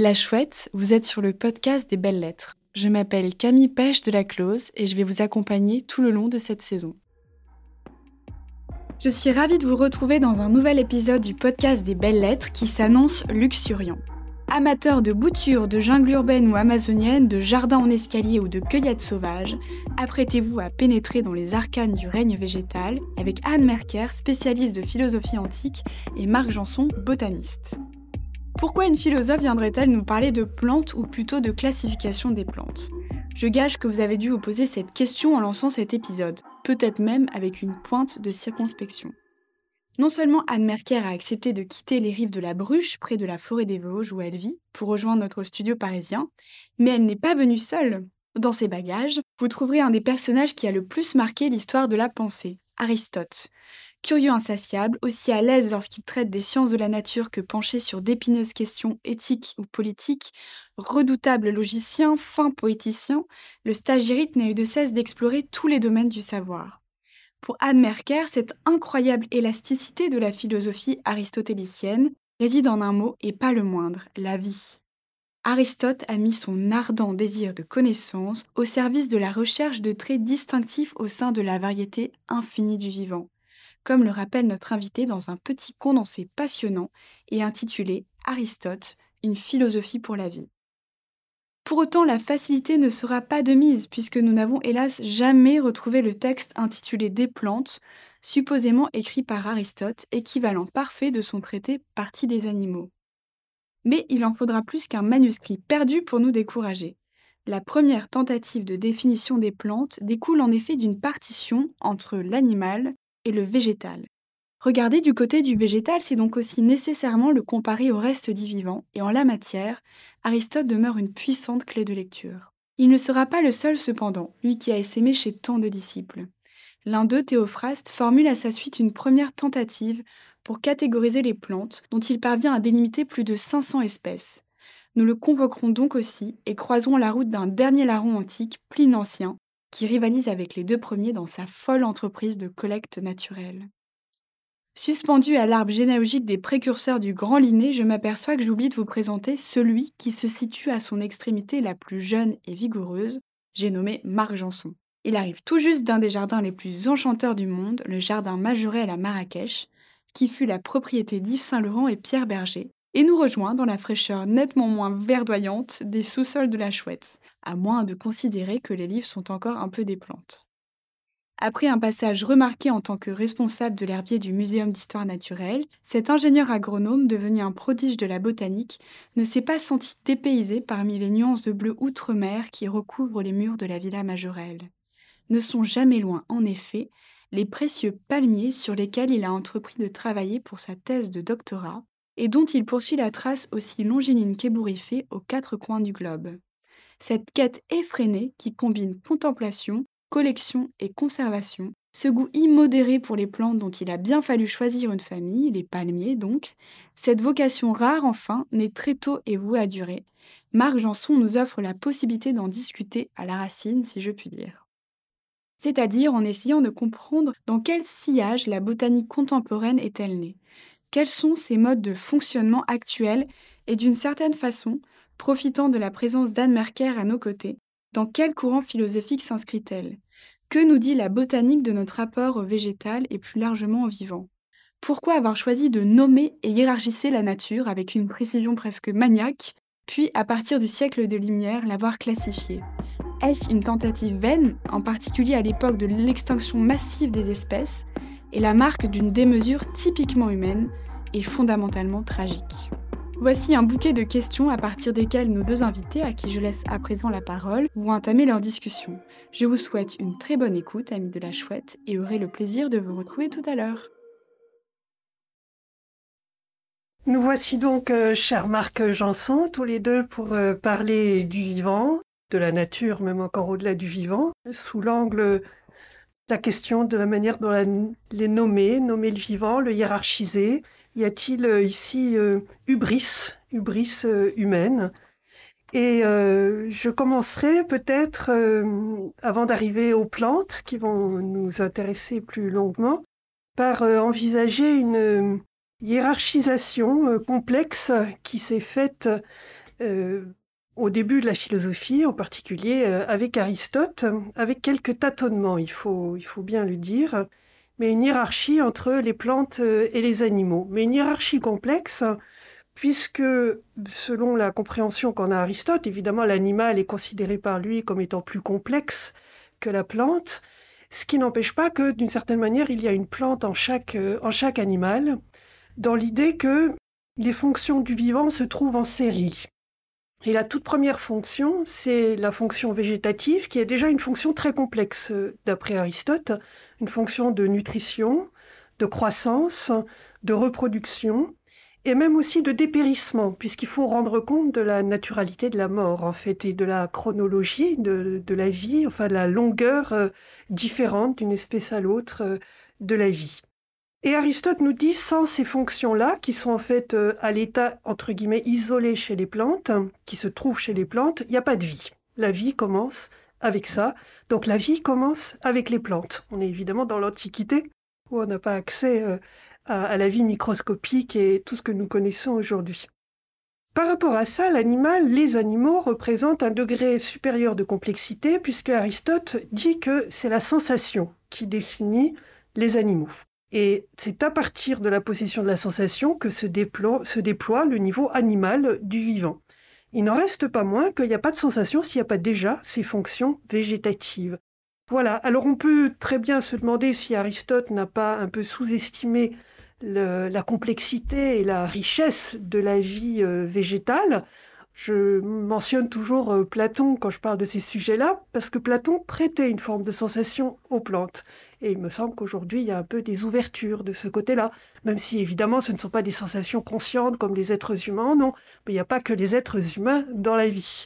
La chouette, vous êtes sur le podcast des belles lettres. Je m'appelle Camille Pêche de la Close et je vais vous accompagner tout le long de cette saison. Je suis ravie de vous retrouver dans un nouvel épisode du podcast des belles lettres qui s'annonce luxuriant. Amateurs de boutures, de jungle urbaine ou amazonienne, de jardins en escalier ou de cueillettes sauvages, apprêtez-vous à pénétrer dans les arcanes du règne végétal avec Anne Merker, spécialiste de philosophie antique, et Marc Janson, botaniste. Pourquoi une philosophe viendrait-elle nous parler de plantes ou plutôt de classification des plantes? Je gage que vous avez dû vous poser cette question en lançant cet épisode, peut-être même avec une pointe de circonspection. Non seulement Anne Merker a accepté de quitter les rives de la Bruche, près de la forêt des Vosges où elle vit, pour rejoindre notre studio parisien, mais elle n'est pas venue seule. Dans ses bagages, vous trouverez un des personnages qui a le plus marqué l'histoire de la pensée, Aristote. Curieux insatiable, aussi à l'aise lorsqu'il traite des sciences de la nature que penché sur d'épineuses questions éthiques ou politiques, redoutable logicien, fin poéticien, le stagirite n'a eu de cesse d'explorer tous les domaines du savoir. Pour Anne Merker, cette incroyable élasticité de la philosophie aristotélicienne réside en un mot et pas le moindre, la vie. Aristote a mis son ardent désir de connaissance au service de la recherche de traits distinctifs au sein de la variété infinie du vivant, comme le rappelle notre invité dans un petit condensé passionnant et intitulé Aristote, une philosophie pour la vie. Pour autant, la facilité ne sera pas de mise, puisque nous n'avons hélas jamais retrouvé le texte intitulé Des plantes, supposément écrit par Aristote, équivalent parfait de son traité Partie des animaux. Mais il en faudra plus qu'un manuscrit perdu pour nous décourager. La première tentative de définition des plantes découle en effet d'une partition entre l'animal et le végétal. Regarder du côté du végétal, c'est donc aussi nécessairement le comparer au reste du vivant, et en la matière, Aristote demeure une puissante clé de lecture. Il ne sera pas le seul cependant, lui qui a essaimé chez tant de disciples. L'un d'eux, Théophraste, formule à sa suite une première tentative pour catégoriser les plantes, dont il parvient à délimiter plus de 500 espèces. Nous le convoquerons donc aussi et croiserons la route d'un dernier larron antique, Pline l'Ancien, qui rivalise avec les deux premiers dans sa folle entreprise de collecte naturelle. Suspendu à l'arbre généalogique des précurseurs du Grand Linné, je m'aperçois que j'oublie de vous présenter celui qui se situe à son extrémité la plus jeune et vigoureuse, j'ai nommé Marc Janson. Il arrive tout juste d'un des jardins les plus enchanteurs du monde, le jardin Majorel à Marrakech, qui fut la propriété d'Yves Saint-Laurent et Pierre Berger, et nous rejoint dans la fraîcheur nettement moins verdoyante des sous-sols de la chouette, à moins de considérer que les livres sont encore un peu des plantes. Après un passage remarqué en tant que responsable de l'herbier du Muséum d'histoire naturelle, cet ingénieur agronome, devenu un prodige de la botanique, ne s'est pas senti dépaysé parmi les nuances de bleu outre-mer qui recouvrent les murs de la Villa Majorelle. Ne sont jamais loin, en effet, les précieux palmiers sur lesquels il a entrepris de travailler pour sa thèse de doctorat, et dont il poursuit la trace aussi longiligne qu'ébouriffée aux quatre coins du globe. Cette quête effrénée qui combine contemplation, collection et conservation, ce goût immodéré pour les plantes dont il a bien fallu choisir une famille, les palmiers donc, cette vocation rare enfin, née très tôt et vouée à durer, Marc Janson nous offre la possibilité d'en discuter à la racine, si je puis dire. C'est-à-dire en essayant de comprendre dans quel sillage la botanique contemporaine est-elle née, quels sont ses modes de fonctionnement actuels et d'une certaine façon, profitant de la présence d'Anne Merker à nos côtés, dans quel courant philosophique s'inscrit-elle? Que nous dit la botanique de notre rapport au végétal et plus largement au vivant? Pourquoi avoir choisi de nommer et hiérarchiser la nature avec une précision presque maniaque, puis à partir du siècle de Lumière l'avoir classifiée? Est-ce une tentative vaine, en particulier à l'époque de l'extinction massive des espèces, et la marque d'une démesure typiquement humaine et fondamentalement tragique? Voici un bouquet de questions à partir desquelles nos deux invités, à qui je laisse à présent la parole, vont entamer leur discussion. Je vous souhaite une très bonne écoute, amis de la chouette, et aurai le plaisir de vous retrouver tout à l'heure. Nous voici donc, euh, cher Marc Janson, tous les deux pour euh, parler du vivant, de la nature, même encore au-delà du vivant, sous l'angle la question de la manière dont les nommer, nommer le vivant, le hiérarchiser, y a-t-il euh, ici euh, hubris, hubris euh, humaine? Et je commencerai peut-être, avant d'arriver aux plantes qui vont nous intéresser plus longuement, par envisager une hiérarchisation complexe qui s'est faite au début de la philosophie, en particulier avec Aristote, avec quelques tâtonnements, il faut, il faut bien le dire, mais une hiérarchie entre les plantes et les animaux. Mais une hiérarchie complexe, puisque selon la compréhension qu'en a Aristote, évidemment l'animal est considéré par lui comme étant plus complexe que la plante, ce qui n'empêche pas que d'une certaine manière il y a une plante en chaque, en chaque animal, dans l'idée que les fonctions du vivant se trouvent en série. Et la toute première fonction, c'est la fonction végétative, qui est déjà une fonction très complexe d'après Aristote, une fonction de nutrition, de croissance, de reproduction, et même aussi de dépérissement, puisqu'il faut rendre compte de la naturalité de la mort, en fait, et de la chronologie de, de la vie, enfin de la longueur euh, différente d'une espèce à l'autre euh, de la vie. Et Aristote nous dit, sans ces fonctions-là, qui sont en fait euh, à l'état, entre guillemets, isolé chez les plantes, qui se trouvent chez les plantes, il n'y a pas de vie. La vie commence avec ça. Donc la vie commence avec les plantes. On est évidemment dans l'Antiquité, où on n'a pas accès à, la vie microscopique et tout ce que nous connaissons aujourd'hui. Par rapport à ça, l'animal, les animaux représentent un degré supérieur de complexité puisque Aristote dit que c'est la sensation qui définit les animaux. Et c'est à partir de la possession de la sensation que se déploie, le niveau animal du vivant. Il n'en reste pas moins qu'il n'y a pas de sensation s'il n'y a pas déjà ces fonctions végétatives. Voilà, alors on peut très bien se demander si Aristote n'a pas un peu sous-estimé la complexité et la richesse de la vie euh, végétale. Je mentionne toujours euh, Platon quand je parle de ces sujets-là, parce que Platon prêtait une forme de sensation aux plantes. Et il me semble qu'aujourd'hui, il y a un peu des ouvertures de ce côté-là, même si évidemment ce ne sont pas des sensations conscientes comme les êtres humains, non, mais il n'y a pas que les êtres humains dans la vie.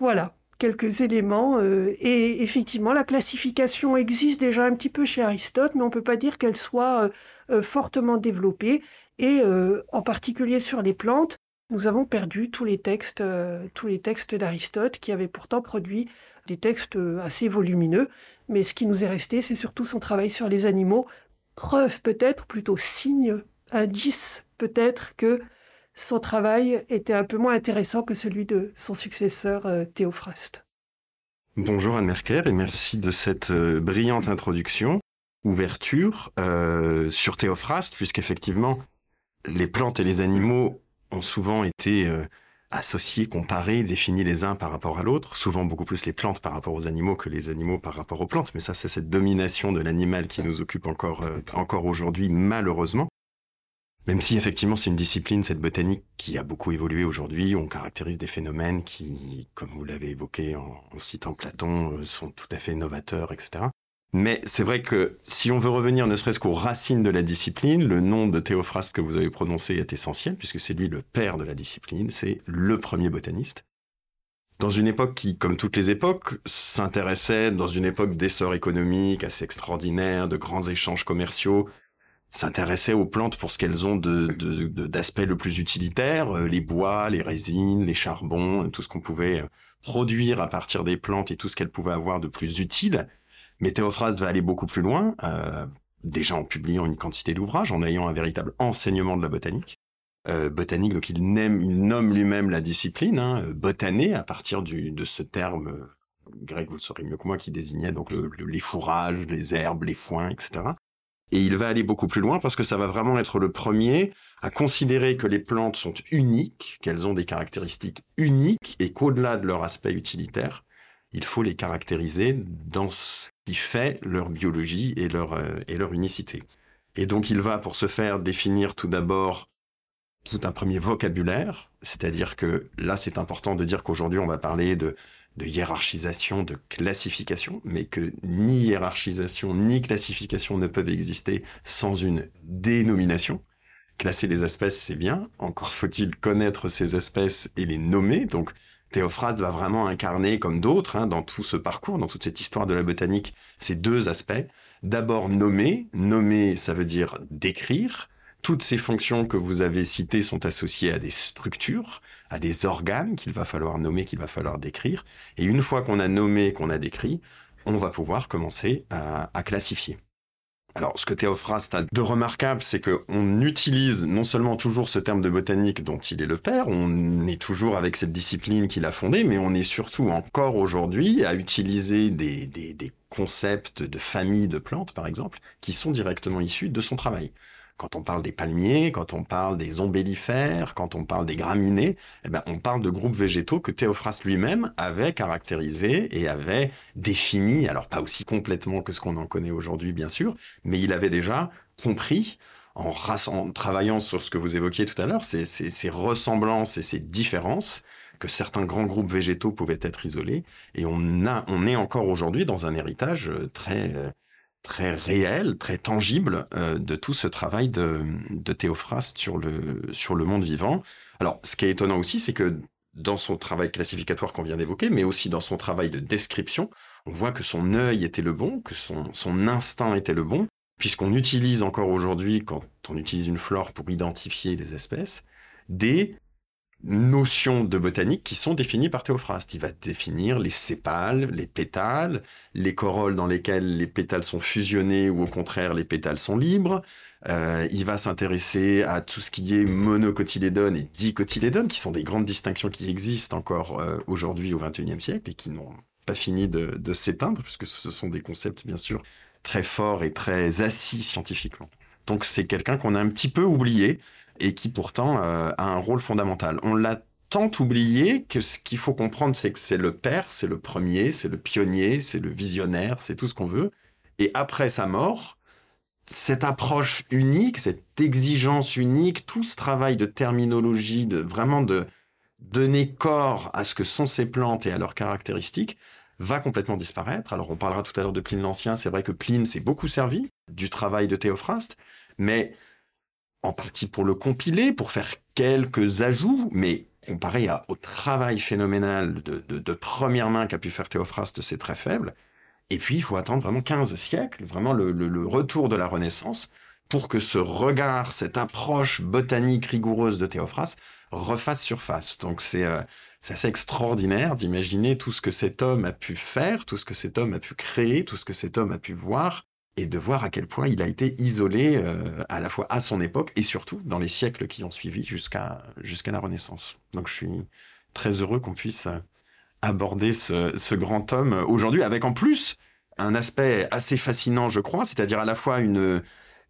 Voilà, quelques éléments. Euh, et effectivement, la classification existe déjà un petit peu chez Aristote, mais on ne peut pas dire qu'elle soit euh, euh, fortement développée. Et en particulier sur les plantes, nous avons perdu tous les textes, tous les textes d'Aristote qui avaient pourtant produit des textes assez volumineux. Mais ce qui nous est resté, c'est surtout son travail sur les animaux. Preuve peut-être, plutôt signe, indice peut-être que son travail était un peu moins intéressant que celui de son successeur euh, Théophraste. Bonjour Anne Merker et merci de cette euh, brillante introduction, ouverture euh, sur Théophraste, puisqu'effectivement, les plantes et les animaux ont souvent été associés, comparés, définis les uns par rapport à l'autre, souvent beaucoup plus les plantes par rapport aux animaux que les animaux par rapport aux plantes, mais ça c'est cette domination de l'animal qui nous occupe encore, encore aujourd'hui malheureusement. Même si effectivement c'est une discipline, cette botanique, qui a beaucoup évolué aujourd'hui, on caractérise des phénomènes qui, comme vous l'avez évoqué en, citant Platon, euh, sont tout à fait novateurs, etc. Mais c'est vrai que si on veut revenir ne serait-ce qu'aux racines de la discipline, le nom de Théophraste que vous avez prononcé est essentiel, puisque c'est lui le père de la discipline, c'est le premier botaniste. Dans une époque qui, comme toutes les époques, s'intéressait dans une époque d'essor économique assez extraordinaire, de grands échanges commerciaux, s'intéressait aux plantes pour ce qu'elles ont d'aspect le plus utilitaire, euh, les bois, les résines, les charbons, tout ce qu'on pouvait euh, produire à partir des plantes et tout ce qu'elles pouvaient avoir de plus utile. Mais Théophraste va aller beaucoup plus loin, euh, déjà en publiant une quantité d'ouvrages, en ayant un véritable enseignement de la botanique. botanique, donc il, nomme lui-même la discipline, hein, botaner, à partir de ce terme grec, vous le saurez mieux que moi, qui désignait donc les fourrages, les herbes, les foins, etc. Et il va aller beaucoup plus loin parce que ça va vraiment être le premier à considérer que les plantes sont uniques, qu'elles ont des caractéristiques uniques et qu'au-delà de leur aspect utilitaire, il faut les caractériser dans ce qui fait leur biologie et leur, euh, et leur unicité. Et donc il va pour ce faire définir tout d'abord tout un premier vocabulaire, c'est-à-dire que là c'est important de dire qu'aujourd'hui on va parler de de hiérarchisation, de classification, mais que ni hiérarchisation ni classification ne peuvent exister sans une dénomination. Classer les espèces, c'est bien, encore faut-il connaître ces espèces et les nommer. Donc Théophraste va vraiment incarner, comme d'autres, hein, dans tout ce parcours, dans toute cette histoire de la botanique, ces deux aspects. D'abord nommer, nommer ça veut dire décrire, toutes ces fonctions que vous avez citées sont associées à des structures, à des organes qu'il va falloir nommer, qu'il va falloir décrire. Et une fois qu'on a nommé, qu'on a décrit, on va pouvoir commencer à, classifier. Alors, ce que Théophraste a de remarquable, c'est qu'on utilise non seulement toujours ce terme de botanique dont il est le père, on est toujours avec cette discipline qu'il a fondée, mais on est surtout encore aujourd'hui à utiliser des, concepts de famille de plantes, par exemple, qui sont directement issus de son travail. Quand on parle des palmiers, quand on parle des ombellifères, quand on parle des graminées, eh ben, on parle de groupes végétaux que Théophraste lui-même avait caractérisés et avait définis, alors pas aussi complètement que ce qu'on en connaît aujourd'hui, bien sûr, mais il avait déjà compris en, travaillant sur ce que vous évoquiez tout à l'heure, ces, ces, ces ressemblances et ces différences, que certains grands groupes végétaux pouvaient être isolés. Et on, a, on est encore aujourd'hui dans un héritage très, très réel, très tangible euh, de tout ce travail de, Théophraste sur le, sur le monde vivant. Alors, ce qui est étonnant aussi, c'est que dans son travail classificatoire qu'on vient d'évoquer, mais aussi dans son travail de description, on voit que son œil était le bon, que son, son instinct était le bon, puisqu'on utilise encore aujourd'hui, quand on utilise une flore pour identifier les espèces, des notions de botanique qui sont définies par Théophraste. Il va définir les sépales, les pétales, les corolles dans lesquelles les pétales sont fusionnés ou au contraire les pétales sont libres. Euh, il va s'intéresser à tout ce qui est monocotylédone et dicotylédone, qui sont des grandes distinctions qui existent encore euh, aujourd'hui au XXIe siècle et qui n'ont pas fini de, de s'éteindre, puisque ce sont des concepts bien sûr très forts et très assis scientifiquement. Donc c'est quelqu'un qu'on a un petit peu oublié, et qui pourtant euh, a un rôle fondamental. On l'a tant oublié que ce qu'il faut comprendre, c'est que c'est le père, c'est le premier, c'est le pionnier, c'est le visionnaire, c'est tout ce qu'on veut. Et après sa mort, cette approche unique, cette exigence unique, tout ce travail de terminologie, de vraiment de donner corps à ce que sont ces plantes et à leurs caractéristiques, va complètement disparaître. Alors on parlera tout à l'heure de Pline l'Ancien, c'est vrai que Pline s'est beaucoup servi du travail de Théophraste, mais en partie pour le compiler, pour faire quelques ajouts, mais comparé à, au travail phénoménal de, première main qu'a pu faire Théophraste, c'est très faible. Et puis, il faut attendre vraiment 15 siècles, vraiment le, retour de la Renaissance, pour que ce regard, cette approche botanique rigoureuse de Théophraste refasse surface. Donc c'est euh, assez extraordinaire d'imaginer tout ce que cet homme a pu faire, tout ce que cet homme a pu créer, tout ce que cet homme a pu voir, et de voir à quel point il a été isolé euh, à la fois à son époque et surtout dans les siècles qui ont suivi jusqu'à jusqu'à la Renaissance. Donc je suis très heureux qu'on puisse aborder ce, ce grand homme aujourd'hui avec en plus un aspect assez fascinant, je crois, c'est-à-dire à la fois une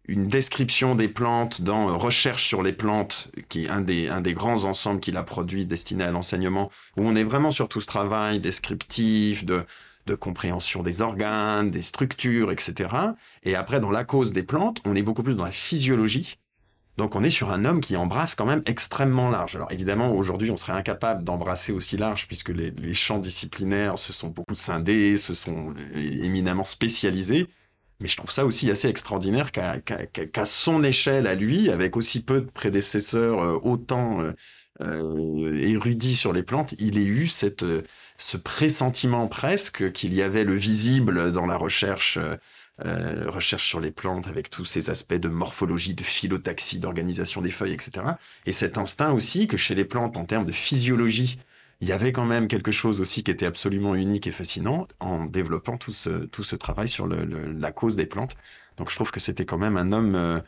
une description des plantes dans Recherche sur les plantes, qui est un des, un des grands ensembles qu'il a produit destinés à l'enseignement, où on est vraiment sur tout ce travail descriptif de de compréhension des organes, des structures, etc. Et après, dans la cause des plantes, on est beaucoup plus dans la physiologie. Donc on est sur un homme qui embrasse quand même extrêmement large. Alors évidemment, aujourd'hui, on serait incapable d'embrasser aussi large puisque les, champs disciplinaires se sont beaucoup scindés, se sont éminemment spécialisés. Mais je trouve ça aussi assez extraordinaire qu'à son échelle à lui, avec aussi peu de prédécesseurs, euh, autant euh, euh, érudits sur les plantes, il ait eu cette ce pressentiment presque qu'il y avait le visible dans la recherche, euh, recherche sur les plantes avec tous ces aspects de morphologie, de phyllotaxie, d'organisation des feuilles, etc. Et cet instinct aussi que chez les plantes, en termes de physiologie, il y avait quand même quelque chose aussi qui était absolument unique et fascinant en développant tout ce, tout ce travail sur le, la cause des plantes. Donc je trouve que c'était quand même un homme euh,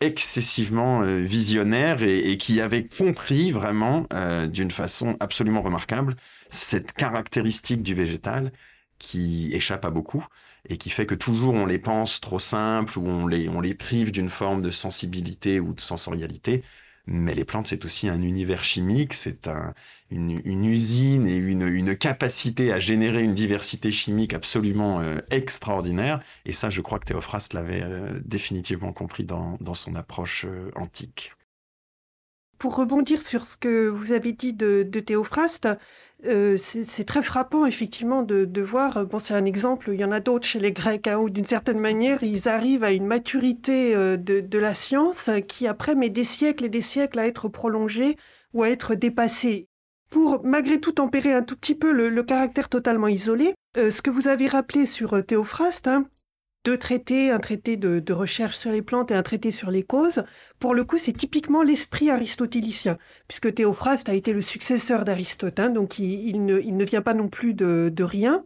excessivement euh, visionnaire et, et, qui avait compris vraiment euh, d'une façon absolument remarquable cette caractéristique du végétal qui échappe à beaucoup et qui fait que toujours on les pense trop simples ou on les, on les prive d'une forme de sensibilité ou de sensorialité. Mais les plantes, c'est aussi un univers chimique, c'est un, une, une, usine et une, une, capacité à générer une diversité chimique absolument euh, extraordinaire. Et ça, je crois que Théophraste l'avait euh, définitivement compris dans, dans son approche euh, antique. Pour rebondir sur ce que vous avez dit de, Théophraste, euh, c'est très frappant effectivement de, voir, euh, bon c'est un exemple, il y en a d'autres chez les Grecs, hein, où d'une certaine manière ils arrivent à une maturité euh, de, la science qui après met des siècles et des siècles à être prolongée ou à être dépassée. Pour malgré tout tempérer un tout petit peu le, le caractère totalement isolé, ce que vous avez rappelé sur Théophraste, hein, deux traités, un traité de, recherche sur les plantes et un traité sur les causes. Pour le coup, c'est typiquement l'esprit aristotélicien, puisque Théophraste a été le successeur d'Aristote, hein, donc il, ne, vient pas non plus de, rien.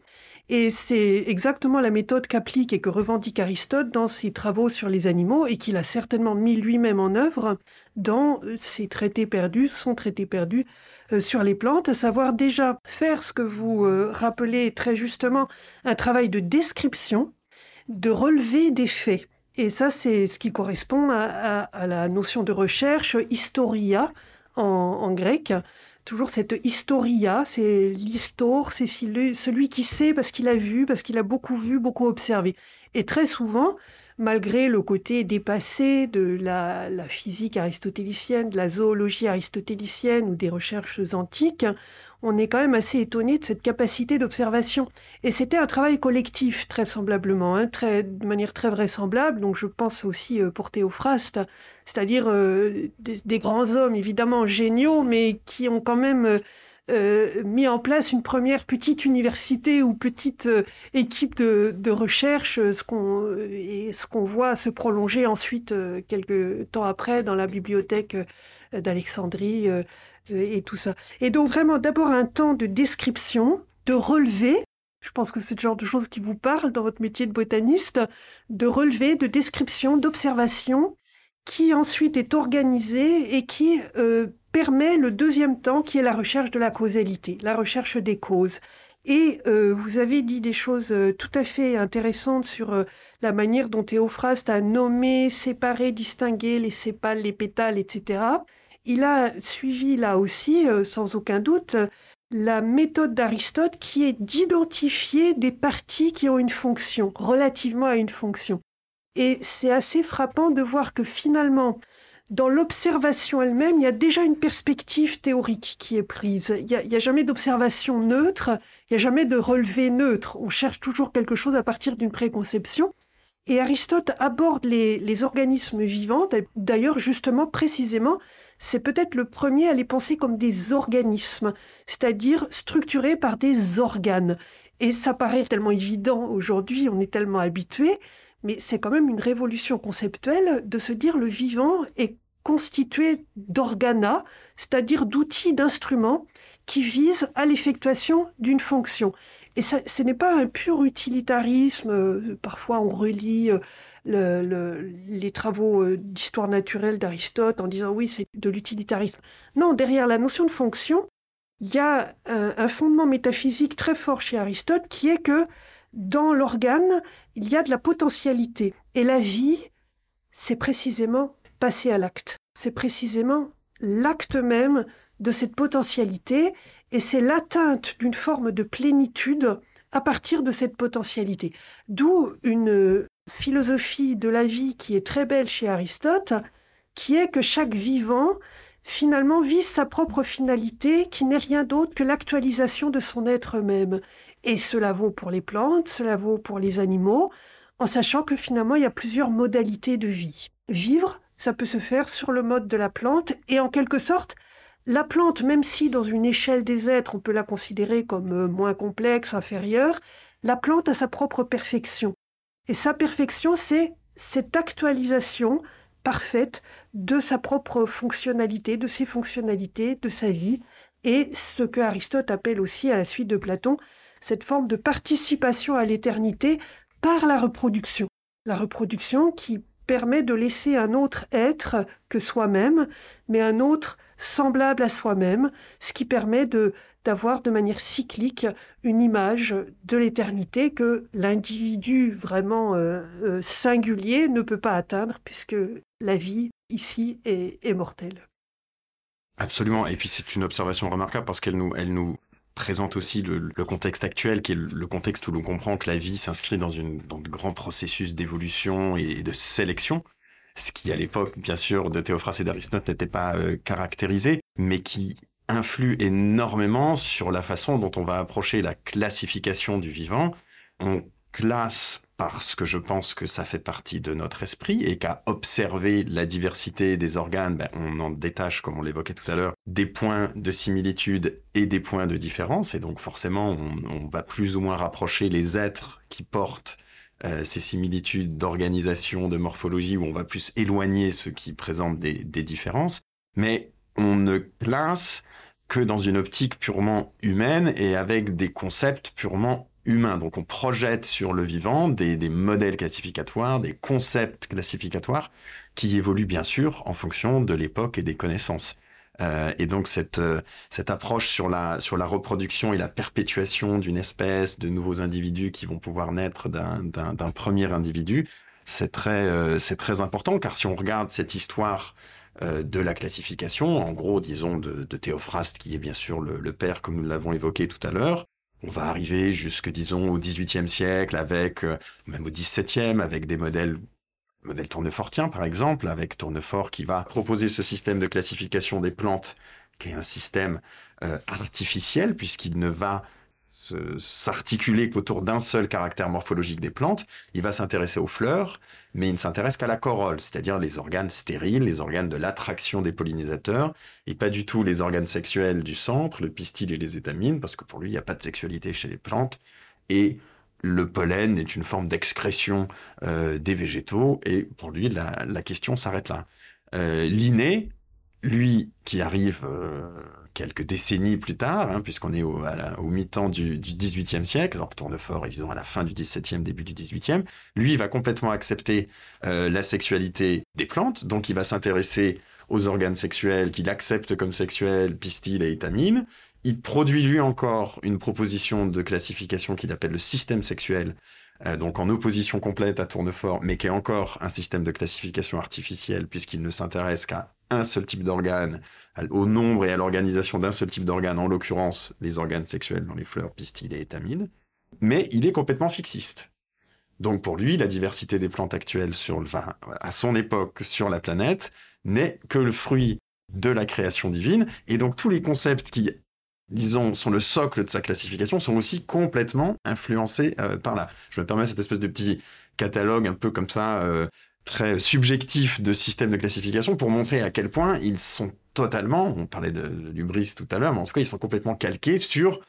Et c'est exactement la méthode qu'applique et que revendique Aristote dans ses travaux sur les animaux et qu'il a certainement mis lui-même en œuvre dans ses traités perdus, son traité perdu euh, sur les plantes, à savoir déjà faire ce que vous euh, rappelez très justement, un travail de description, de relever des faits. Et ça, c'est ce qui correspond à, la notion de recherche, historia en grec, toujours cette historia, c'est l'histoire, c'est celui qui sait parce qu'il a vu, parce qu'il a beaucoup vu, beaucoup observé. Et très souvent, malgré le côté dépassé de la, la, physique aristotélicienne, de la zoologie aristotélicienne ou des recherches antiques, on est quand même assez étonné de cette capacité d'observation. Et c'était un travail collectif, très semblablement, hein, de manière très vraisemblable. Donc je pense aussi euh, pour Théophraste, c'est-à-dire euh, des, grands hommes évidemment géniaux, mais qui ont quand même euh, mis en place une première petite université ou petite équipe de, recherche, ce qu'on ce qu'on voit se prolonger ensuite quelques temps après dans la bibliothèque d'Alexandrie et tout ça. Et donc vraiment d'abord un temps de description, de relevé. Je pense que c'est le genre de choses qui vous parlent dans votre métier de botaniste, de relevé, de description, d'observation, qui ensuite est organisé et qui euh, permet le deuxième temps qui est la recherche de la causalité, la recherche des causes. Et euh, vous avez dit des choses euh, tout à fait intéressantes sur la manière dont Théophraste a nommé, séparé, distingué les sépales, les pétales, etc il a suivi là aussi, euh, sans aucun doute, la méthode d'Aristote qui est d'identifier des parties qui ont une fonction, relativement à une fonction. Et c'est assez frappant de voir que finalement, dans l'observation elle-même, il y a déjà une perspective théorique qui est prise. Il n'y a, jamais d'observation neutre, il n'y a jamais de relevé neutre. On cherche toujours quelque chose à partir d'une préconception. Et Aristote aborde les organismes vivants, d'ailleurs justement précisément c'est peut-être le premier à les penser comme des organismes, c'est-à-dire structurés par des organes. Et ça paraît tellement évident aujourd'hui, on est tellement habitué, mais c'est quand même une révolution conceptuelle de se dire le vivant est constitué d'organa, c'est-à-dire d'outils, d'instruments qui visent à l'effectuation d'une fonction. Et ce n'est pas un pur utilitarisme, euh, parfois on relie euh, les travaux euh, d'histoire naturelle d'Aristote en disant oui, c'est de l'utilitarisme. Non, derrière la notion de fonction, il y a un, fondement métaphysique très fort chez Aristote qui est que dans l'organe, il y a de la potentialité. Et la vie, c'est précisément passer à l'acte. C'est précisément l'acte même de cette potentialité et c'est l'atteinte d'une forme de plénitude à partir de cette potentialité. D'où une philosophie de la vie qui est très belle chez Aristote, qui est que chaque vivant finalement vise sa propre finalité qui n'est rien d'autre que l'actualisation de son être même. Et cela vaut pour les plantes, cela vaut pour les animaux, en sachant que finalement il y a plusieurs modalités de vie. Vivre, ça peut se faire sur le mode de la plante et en quelque sorte, la plante, même si dans une échelle des êtres on peut la considérer comme euh, moins complexe, inférieure, la plante a sa propre perfection. Et sa perfection, c'est cette actualisation parfaite de sa propre fonctionnalité, de ses fonctionnalités, de sa vie, et ce que Aristote appelle aussi à la suite de Platon, cette forme de participation à l'éternité par la reproduction. La reproduction qui permet de laisser un autre être que soi-même, mais un autre semblable à soi-même, ce qui permet de d'avoir de manière cyclique une image de l'éternité que l'individu vraiment euh, euh, singulier ne peut pas atteindre puisque la vie ici est, mortelle. Absolument. Et puis c'est une observation remarquable parce qu'elle nous, elle nous présente aussi le, contexte actuel, qui est le, contexte où l'on comprend que la vie s'inscrit dans, dans de grands processus d'évolution et de sélection, ce qui à l'époque, bien sûr, de Théophraste et d'Aristote n'était pas euh, caractérisé, mais qui influe énormément sur la façon dont on va approcher la classification du vivant. On classe parce que je pense que ça fait partie de notre esprit et qu'à observer la diversité des organes, ben, on en détache, comme on l'évoquait tout à l'heure, des points de similitude et des points de différence. Et donc forcément, on, va plus ou moins rapprocher les êtres qui portent euh, ces similitudes d'organisation, de morphologie, où on va plus éloigner ceux qui présentent des, des différences. Mais on ne classe que dans une optique purement humaine et avec des concepts purement humain. Donc on projette sur le vivant des, modèles classificatoires, des concepts classificatoires qui évoluent bien sûr en fonction de l'époque et des connaissances. Euh, et donc cette, euh, approche sur la, reproduction et la perpétuation d'une espèce, de nouveaux individus qui vont pouvoir naître d'un premier individu, euh, c'est très important car si on regarde cette histoire de la classification, en gros, disons, de, de Théophraste, qui est bien sûr le, le père, comme nous l'avons évoqué tout à l'heure, on va arriver jusque, disons, au XVIIIe siècle, avec, même au XVIIe, avec des modèles modèle tournefortien, par exemple, avec Tournefort qui va proposer ce système de classification des plantes, qui est un système euh, artificiel, puisqu'il ne va s'articuler qu'autour d'un seul caractère morphologique des plantes. Il va s'intéresser aux fleurs, mais il ne s'intéresse qu'à la corolle, c'est-à-dire les organes stériles, les organes de l'attraction des pollinisateurs, et pas du tout les organes sexuels du centre, le pistil et les étamines, parce que pour lui, il n'y a pas de sexualité chez les plantes. Et le pollen est une forme d'excrétion euh, des végétaux, et pour lui, la, question s'arrête là. Euh, Linné, lui, qui arrive euh, quelques décennies plus tard, hein, puisqu'on est au, mi-temps du, du, XVIIIe siècle, alors que Tournefort est disons à la fin du XVIIe, début du XVIIIe, lui, il va complètement accepter euh, la sexualité des plantes, donc il va s'intéresser aux organes sexuels qu'il accepte comme sexuels, pistil et étamine, il produit lui encore une proposition de classification qu'il appelle le système sexuel, euh, donc en opposition complète à Tournefort, mais qui est encore un système de classification artificielle puisqu'il ne s'intéresse qu'à un seul type d'organe, au nombre et à l'organisation d'un seul type d'organe, en l'occurrence les organes sexuels dans les fleurs, pistils et étamines. Mais il est complètement fixiste. Donc pour lui, la diversité des plantes actuelles sur le, à son époque sur la planète n'est que le fruit de la création divine, et donc tous les concepts qui disons, sont le socle de sa classification, sont aussi complètement influencés euh, par là. Je me permets cette espèce de petit catalogue un peu comme ça, euh, très subjectif de système de classification pour montrer à quel point ils sont totalement, on parlait de, du bris tout à l'heure, mais en tout cas, ils sont complètement calqués sur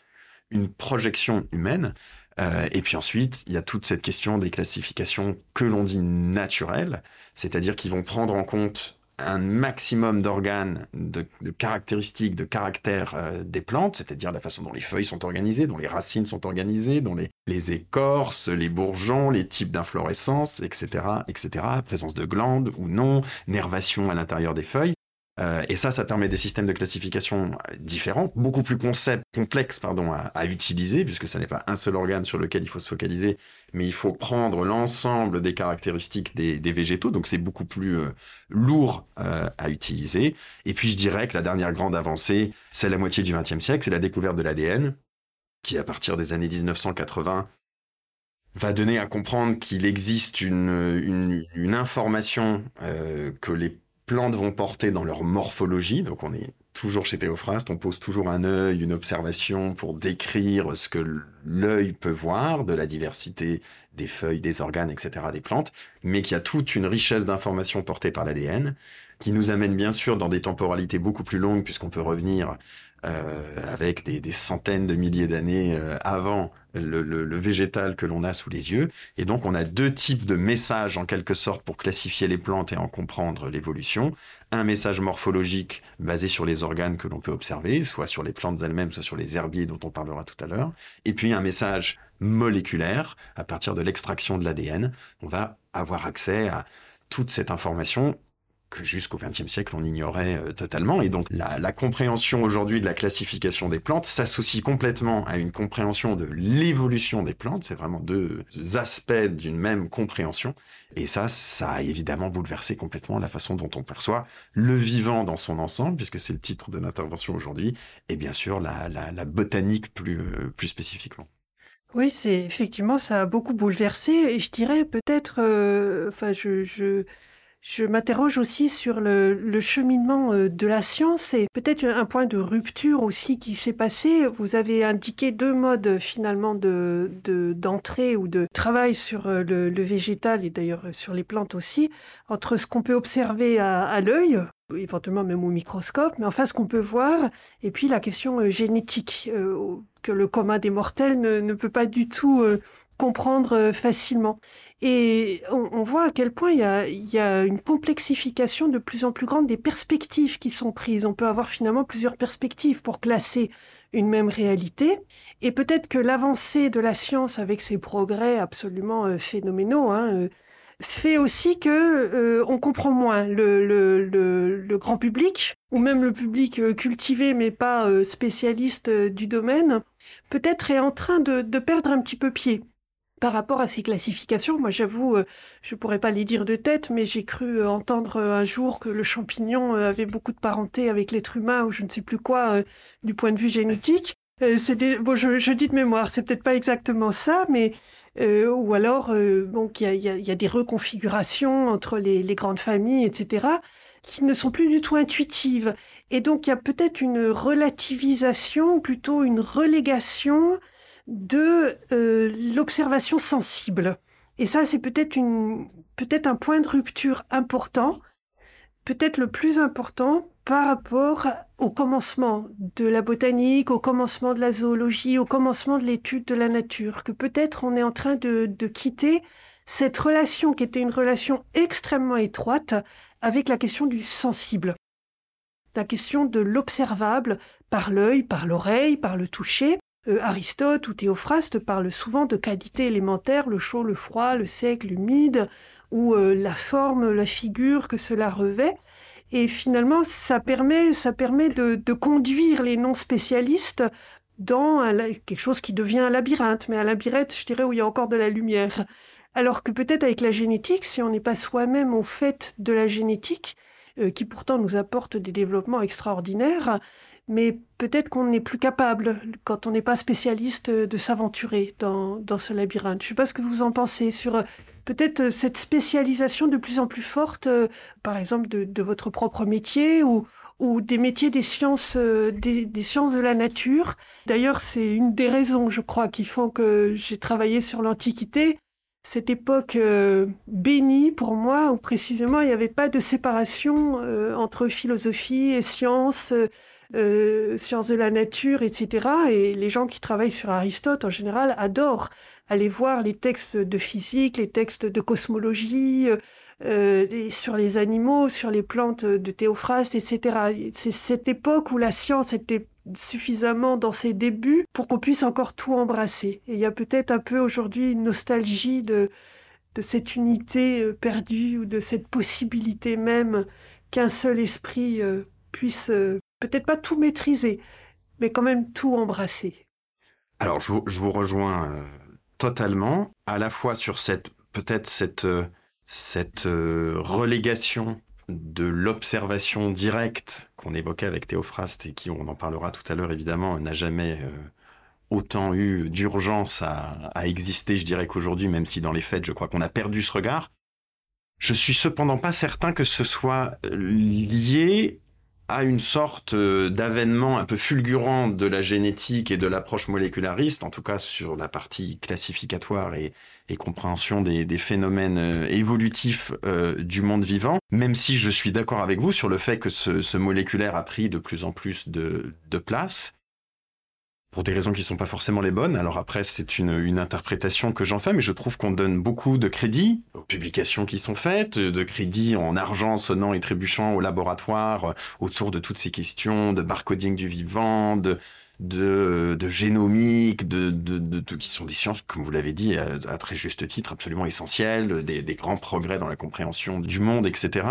une projection humaine. Euh, et puis ensuite, il y a toute cette question des classifications que l'on dit naturelles, c'est-à-dire qu'ils vont prendre en compte un maximum d'organes, de, caractéristiques, de caractères euh, des plantes, c'est-à-dire la façon dont les feuilles sont organisées, dont les racines sont organisées, dont les, les écorces, les bourgeons, les types d'inflorescence, etc., etc., présence de glandes ou non, nervation à l'intérieur des feuilles. Euh, et ça, ça permet des systèmes de classification différents, beaucoup plus concept, complexes pardon, à, utiliser, puisque ça n'est pas un seul organe sur lequel il faut se focaliser, mais il faut prendre l'ensemble des caractéristiques des, végétaux, donc c'est beaucoup plus euh, lourd euh, à utiliser. Et puis je dirais que la dernière grande avancée, c'est la moitié du XXe siècle, c'est la découverte de l'ADN, qui à partir des années 1980 va donner à comprendre qu'il existe une, une, une information que les plantes vont porter dans leur morphologie. Donc on est toujours chez Théophraste, on pose toujours un œil, une observation pour décrire ce que l'œil peut voir de la diversité des feuilles, des organes, etc. des plantes, mais qu'il a toute une richesse d'informations portées par l'ADN, qui nous amène bien sûr dans des temporalités beaucoup plus longues, puisqu'on peut revenir avec des, centaines de milliers d'années euh, avant le, végétal que l'on a sous les yeux. Et donc, on a deux types de messages, en quelque sorte, pour classifier les plantes et en comprendre l'évolution. Un message morphologique basé sur les organes que l'on peut observer, soit sur les plantes elles-mêmes, soit sur les herbiers dont on parlera tout à l'heure. Et puis, un message moléculaire, à partir de l'extraction de l'ADN. On va avoir accès à toute cette information jusqu'au XXe siècle on ignorait euh, totalement. Et donc la, compréhension aujourd'hui de la classification des plantes s'associe complètement à une compréhension de l'évolution des plantes. C'est vraiment deux aspects d'une même compréhension. Et ça, ça a évidemment bouleversé complètement la façon dont on perçoit le vivant dans son ensemble, puisque c'est le titre de l'intervention aujourd'hui, et bien sûr la, botanique plus, euh, plus spécifiquement. Oui, c'est effectivement ça a beaucoup bouleversé et je dirais peut-être, euh, enfin je je m'interroge aussi sur le, cheminement euh, de la science et peut-être un point de rupture aussi qui s'est passé. Vous avez indiqué deux modes finalement de d'entrée ou de travail sur euh, le, végétal et d'ailleurs sur les plantes aussi, entre ce qu'on peut observer à, l'œil, éventuellement même au microscope, mais enfin ce qu'on peut voir, et puis la question euh, génétique que le commun des mortels ne peut pas du tout comprendre facilement. Et on, voit à quel point il y, a, une complexification de plus en plus grande des perspectives qui sont prises. On peut avoir finalement plusieurs perspectives pour classer une même réalité. Et peut-être que l'avancée de la science avec ses progrès absolument phénoménaux, hein, fait aussi que euh, on comprend moins le, grand public ou même le public euh, cultivé mais pas euh, spécialiste du domaine peut-être est en train de, de, perdre un petit peu pied par rapport à ces classifications. Moi, j'avoue, je pourrais pas les dire de tête, mais j'ai cru entendre un jour que le champignon avait beaucoup de parenté avec l'être humain ou je ne sais plus quoi du point de vue génétique. c'est bon, je, dis de mémoire, c'est peut-être pas exactement ça, mais euh, ou alors euh, il y a, y a, des reconfigurations entre les, les, grandes familles, etc., qui ne sont plus du tout intuitives. Et donc il y a peut-être une relativisation, ou plutôt une relégation de euh, l'observation sensible. Et ça, c'est peut-être une peut-être un point de rupture important, peut-être le plus important par rapport au commencement de la botanique, au commencement de la zoologie, au commencement de l'étude de la nature, que peut-être on est en train de, quitter cette relation qui était une relation extrêmement étroite avec la question du sensible, la question de l'observable par l'œil, par l'oreille, par le toucher. Euh, Aristote ou Théophraste parlent souvent de qualités élémentaires, le chaud, le froid, le sec, l'humide, ou euh, la forme, la figure que cela revêt. Et finalement, ça permet, ça permet de, de conduire les non-spécialistes dans quelque chose qui devient un labyrinthe, mais un labyrinthe, je dirais, où il y a encore de la lumière. Alors que peut-être avec la génétique, si on n'est pas soi-même au fait de la génétique, euh, qui pourtant nous apporte des développements extraordinaires, mais peut-être qu'on n'est plus capable, quand on n'est pas spécialiste, de s'aventurer dans, dans ce labyrinthe. Je ne sais pas ce que vous en pensez sur peut-être euh, cette spécialisation de plus en plus forte, euh, par exemple de, votre propre métier ou, ou des métiers des sciences, euh, des, sciences de la nature. D'ailleurs, c'est une des raisons, je crois, qui font que j'ai travaillé sur l'Antiquité. Cette époque bénie pour moi, où précisément il n'y avait pas de séparation entre philosophie et sciences, sciences de la nature, etc. Et les gens qui travaillent sur Aristote, en général, adorent aller voir les textes de physique, les textes de cosmologie, euh, euh sur les animaux, sur les plantes de Théophraste, etc. C'est cette époque où la science était suffisamment dans ses débuts pour qu'on puisse encore tout embrasser. Et il y a peut-être un peu aujourd'hui une nostalgie de, de cette unité euh, perdue ou de cette possibilité même qu'un seul esprit euh, puisse peut-être pas tout maîtriser, mais quand même tout embrasser. Alors je vous, rejoins totalement, à la fois sur cette peut-être cette euh, cette euh, relégation de l'observation directe qu'on évoquait avec Théophraste et qui, on en parlera tout à l'heure évidemment, n'a jamais euh, autant eu d'urgence à, à, exister, je dirais qu'aujourd'hui, même si dans les faits, je crois qu'on a perdu ce regard. Je suis cependant pas certain que ce soit lié à une sorte euh, d'avènement un peu fulgurant de la génétique et de l'approche moléculariste, en tout cas sur la partie classificatoire et, compréhension des, phénomènes euh, évolutifs euh, du monde vivant, même si je suis d'accord avec vous sur le fait que ce, moléculaire a pris de plus en plus de place pour des raisons qui sont pas forcément les bonnes. Alors après, c'est une, une interprétation que j'en fais, mais je trouve qu'on donne beaucoup de crédit aux publications qui sont faites, de crédit en argent sonnant et trébuchant au laboratoire euh, autour de toutes ces questions de barcoding du vivant, de de, génomique, de, de, de, qui sont des sciences, comme vous l'avez dit, à, très juste titre, absolument essentielles, des, grands progrès dans la compréhension du monde, etc.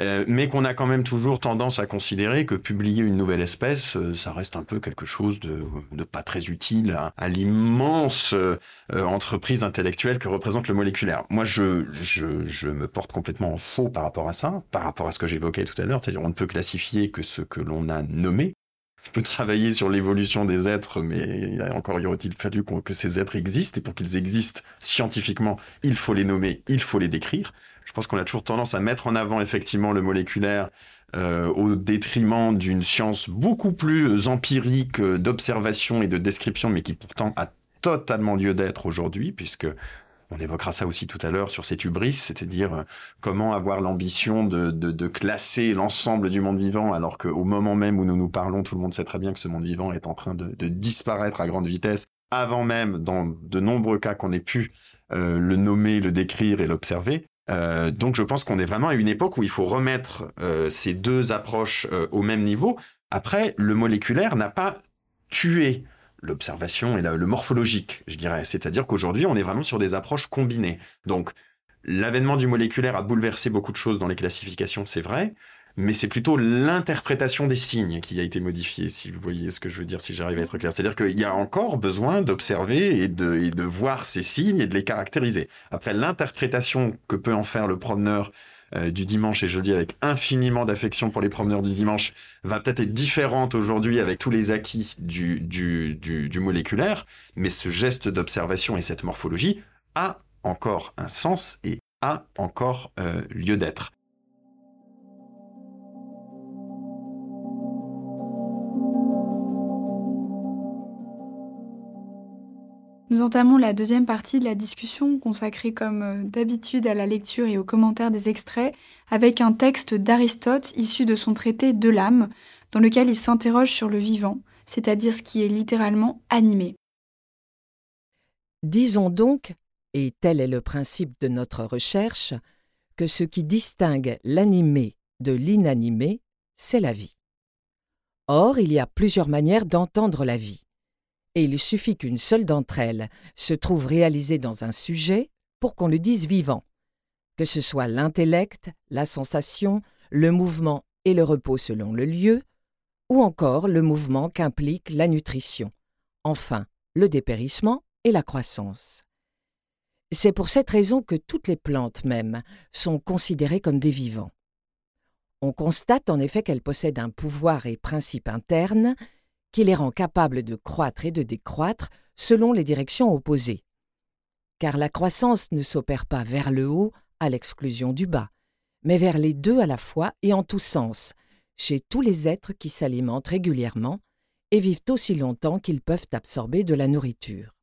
Euh, mais qu'on a quand même toujours tendance à considérer que publier une nouvelle espèce, euh, ça reste un peu quelque chose de, pas très utile à, l'immense euh, entreprise intellectuelle que représente le moléculaire. Moi, je, je, je, me porte complètement en faux par rapport à ça, par rapport à ce que j'évoquais tout à l'heure, c'est-à-dire on ne peut classifier que ce que l'on a nommé. On peut travailler sur l'évolution des êtres, mais encore y aurait-il fallu que ces êtres existent, et pour qu'ils existent scientifiquement, il faut les nommer, il faut les décrire. Je pense qu'on a toujours tendance à mettre en avant effectivement le moléculaire euh, au détriment d'une science beaucoup plus empirique euh, d'observation et de description, mais qui pourtant a totalement lieu d'être aujourd'hui, puisque on évoquera ça aussi tout à l'heure sur cette hubris, c'est-à-dire euh, comment avoir l'ambition de, classer l'ensemble du monde vivant, alors qu'au moment même où nous nous parlons, tout le monde sait très bien que ce monde vivant est en train de, disparaître à grande vitesse avant même, dans de nombreux cas qu'on ait pu euh, le nommer, le décrire et l'observer. Euh, donc je pense qu'on est vraiment à une époque où il faut remettre ces deux approches au même niveau. Après, le moléculaire n'a pas tué l'observation et le morphologique, je dirais. C'est-à-dire qu'aujourd'hui, on est vraiment sur des approches combinées. Donc, l'avènement du moléculaire a bouleversé beaucoup de choses dans les classifications, c'est vrai mais c'est plutôt l'interprétation des signes qui a été modifiée, si vous voyez ce que je veux dire, si j'arrive à être clair. C'est-à-dire qu'il y a encore besoin d'observer et de, et de voir ces signes et de les caractériser. Après, l'interprétation que peut en faire le promeneur euh, du dimanche, et je le dis avec infiniment d'affection pour les promeneurs du dimanche, va peut-être être différente aujourd'hui avec tous les acquis du, du, du, du moléculaire, mais ce geste d'observation et cette morphologie a encore un sens et a encore euh, lieu d'être. Nous entamons la deuxième partie de la discussion consacrée comme euh, d'habitude à la lecture et aux commentaires des extraits avec un texte d'Aristote issu de son traité De l'âme dans lequel il s'interroge sur le vivant, c'est-à-dire ce qui est littéralement animé. Disons donc, et tel est le principe de notre recherche, que ce qui distingue l'animé de l'inanimé, c'est la vie. Or, il y a plusieurs manières d'entendre la vie et il suffit qu'une seule d'entre elles se trouve réalisée dans un sujet pour qu'on le dise vivant, que ce soit l'intellect, la sensation, le mouvement et le repos selon le lieu, ou encore le mouvement qu'implique la nutrition, enfin le dépérissement et la croissance. C'est pour cette raison que toutes les plantes mêmes sont considérées comme des vivants. On constate en effet qu'elles possèdent un pouvoir et principe interne qui les rend capables de croître et de décroître selon les directions opposées. Car la croissance ne s'opère pas vers le haut à l'exclusion du bas, mais vers les deux à la fois et en tous sens, chez tous les êtres qui s'alimentent régulièrement et vivent aussi longtemps qu'ils peuvent absorber de la nourriture.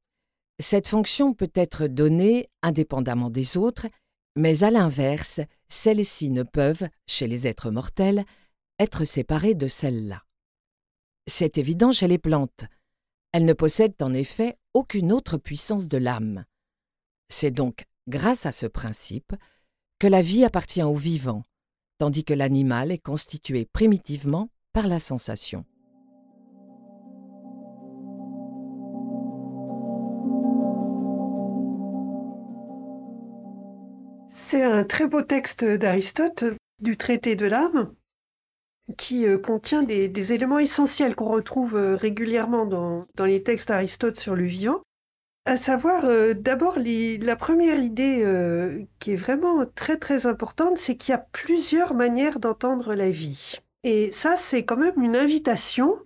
Cette fonction peut être donnée indépendamment des autres, mais à l'inverse, celles-ci ne peuvent, chez les êtres mortels, être séparées de celles-là. C'est évident chez les plantes. Elles ne possèdent en effet aucune autre puissance de l'âme. C'est donc grâce à ce principe que la vie appartient au vivant, tandis que l'animal est constitué primitivement par la sensation. C'est un très beau texte d'Aristote du traité de l'âme qui euh, contient des, éléments essentiels qu'on retrouve euh, régulièrement dans, les textes d'Aristote sur le vivant, à savoir euh, d'abord la première idée qui est vraiment très très importante, c'est qu'il y a plusieurs manières d'entendre la vie. Et ça, c'est quand même une invitation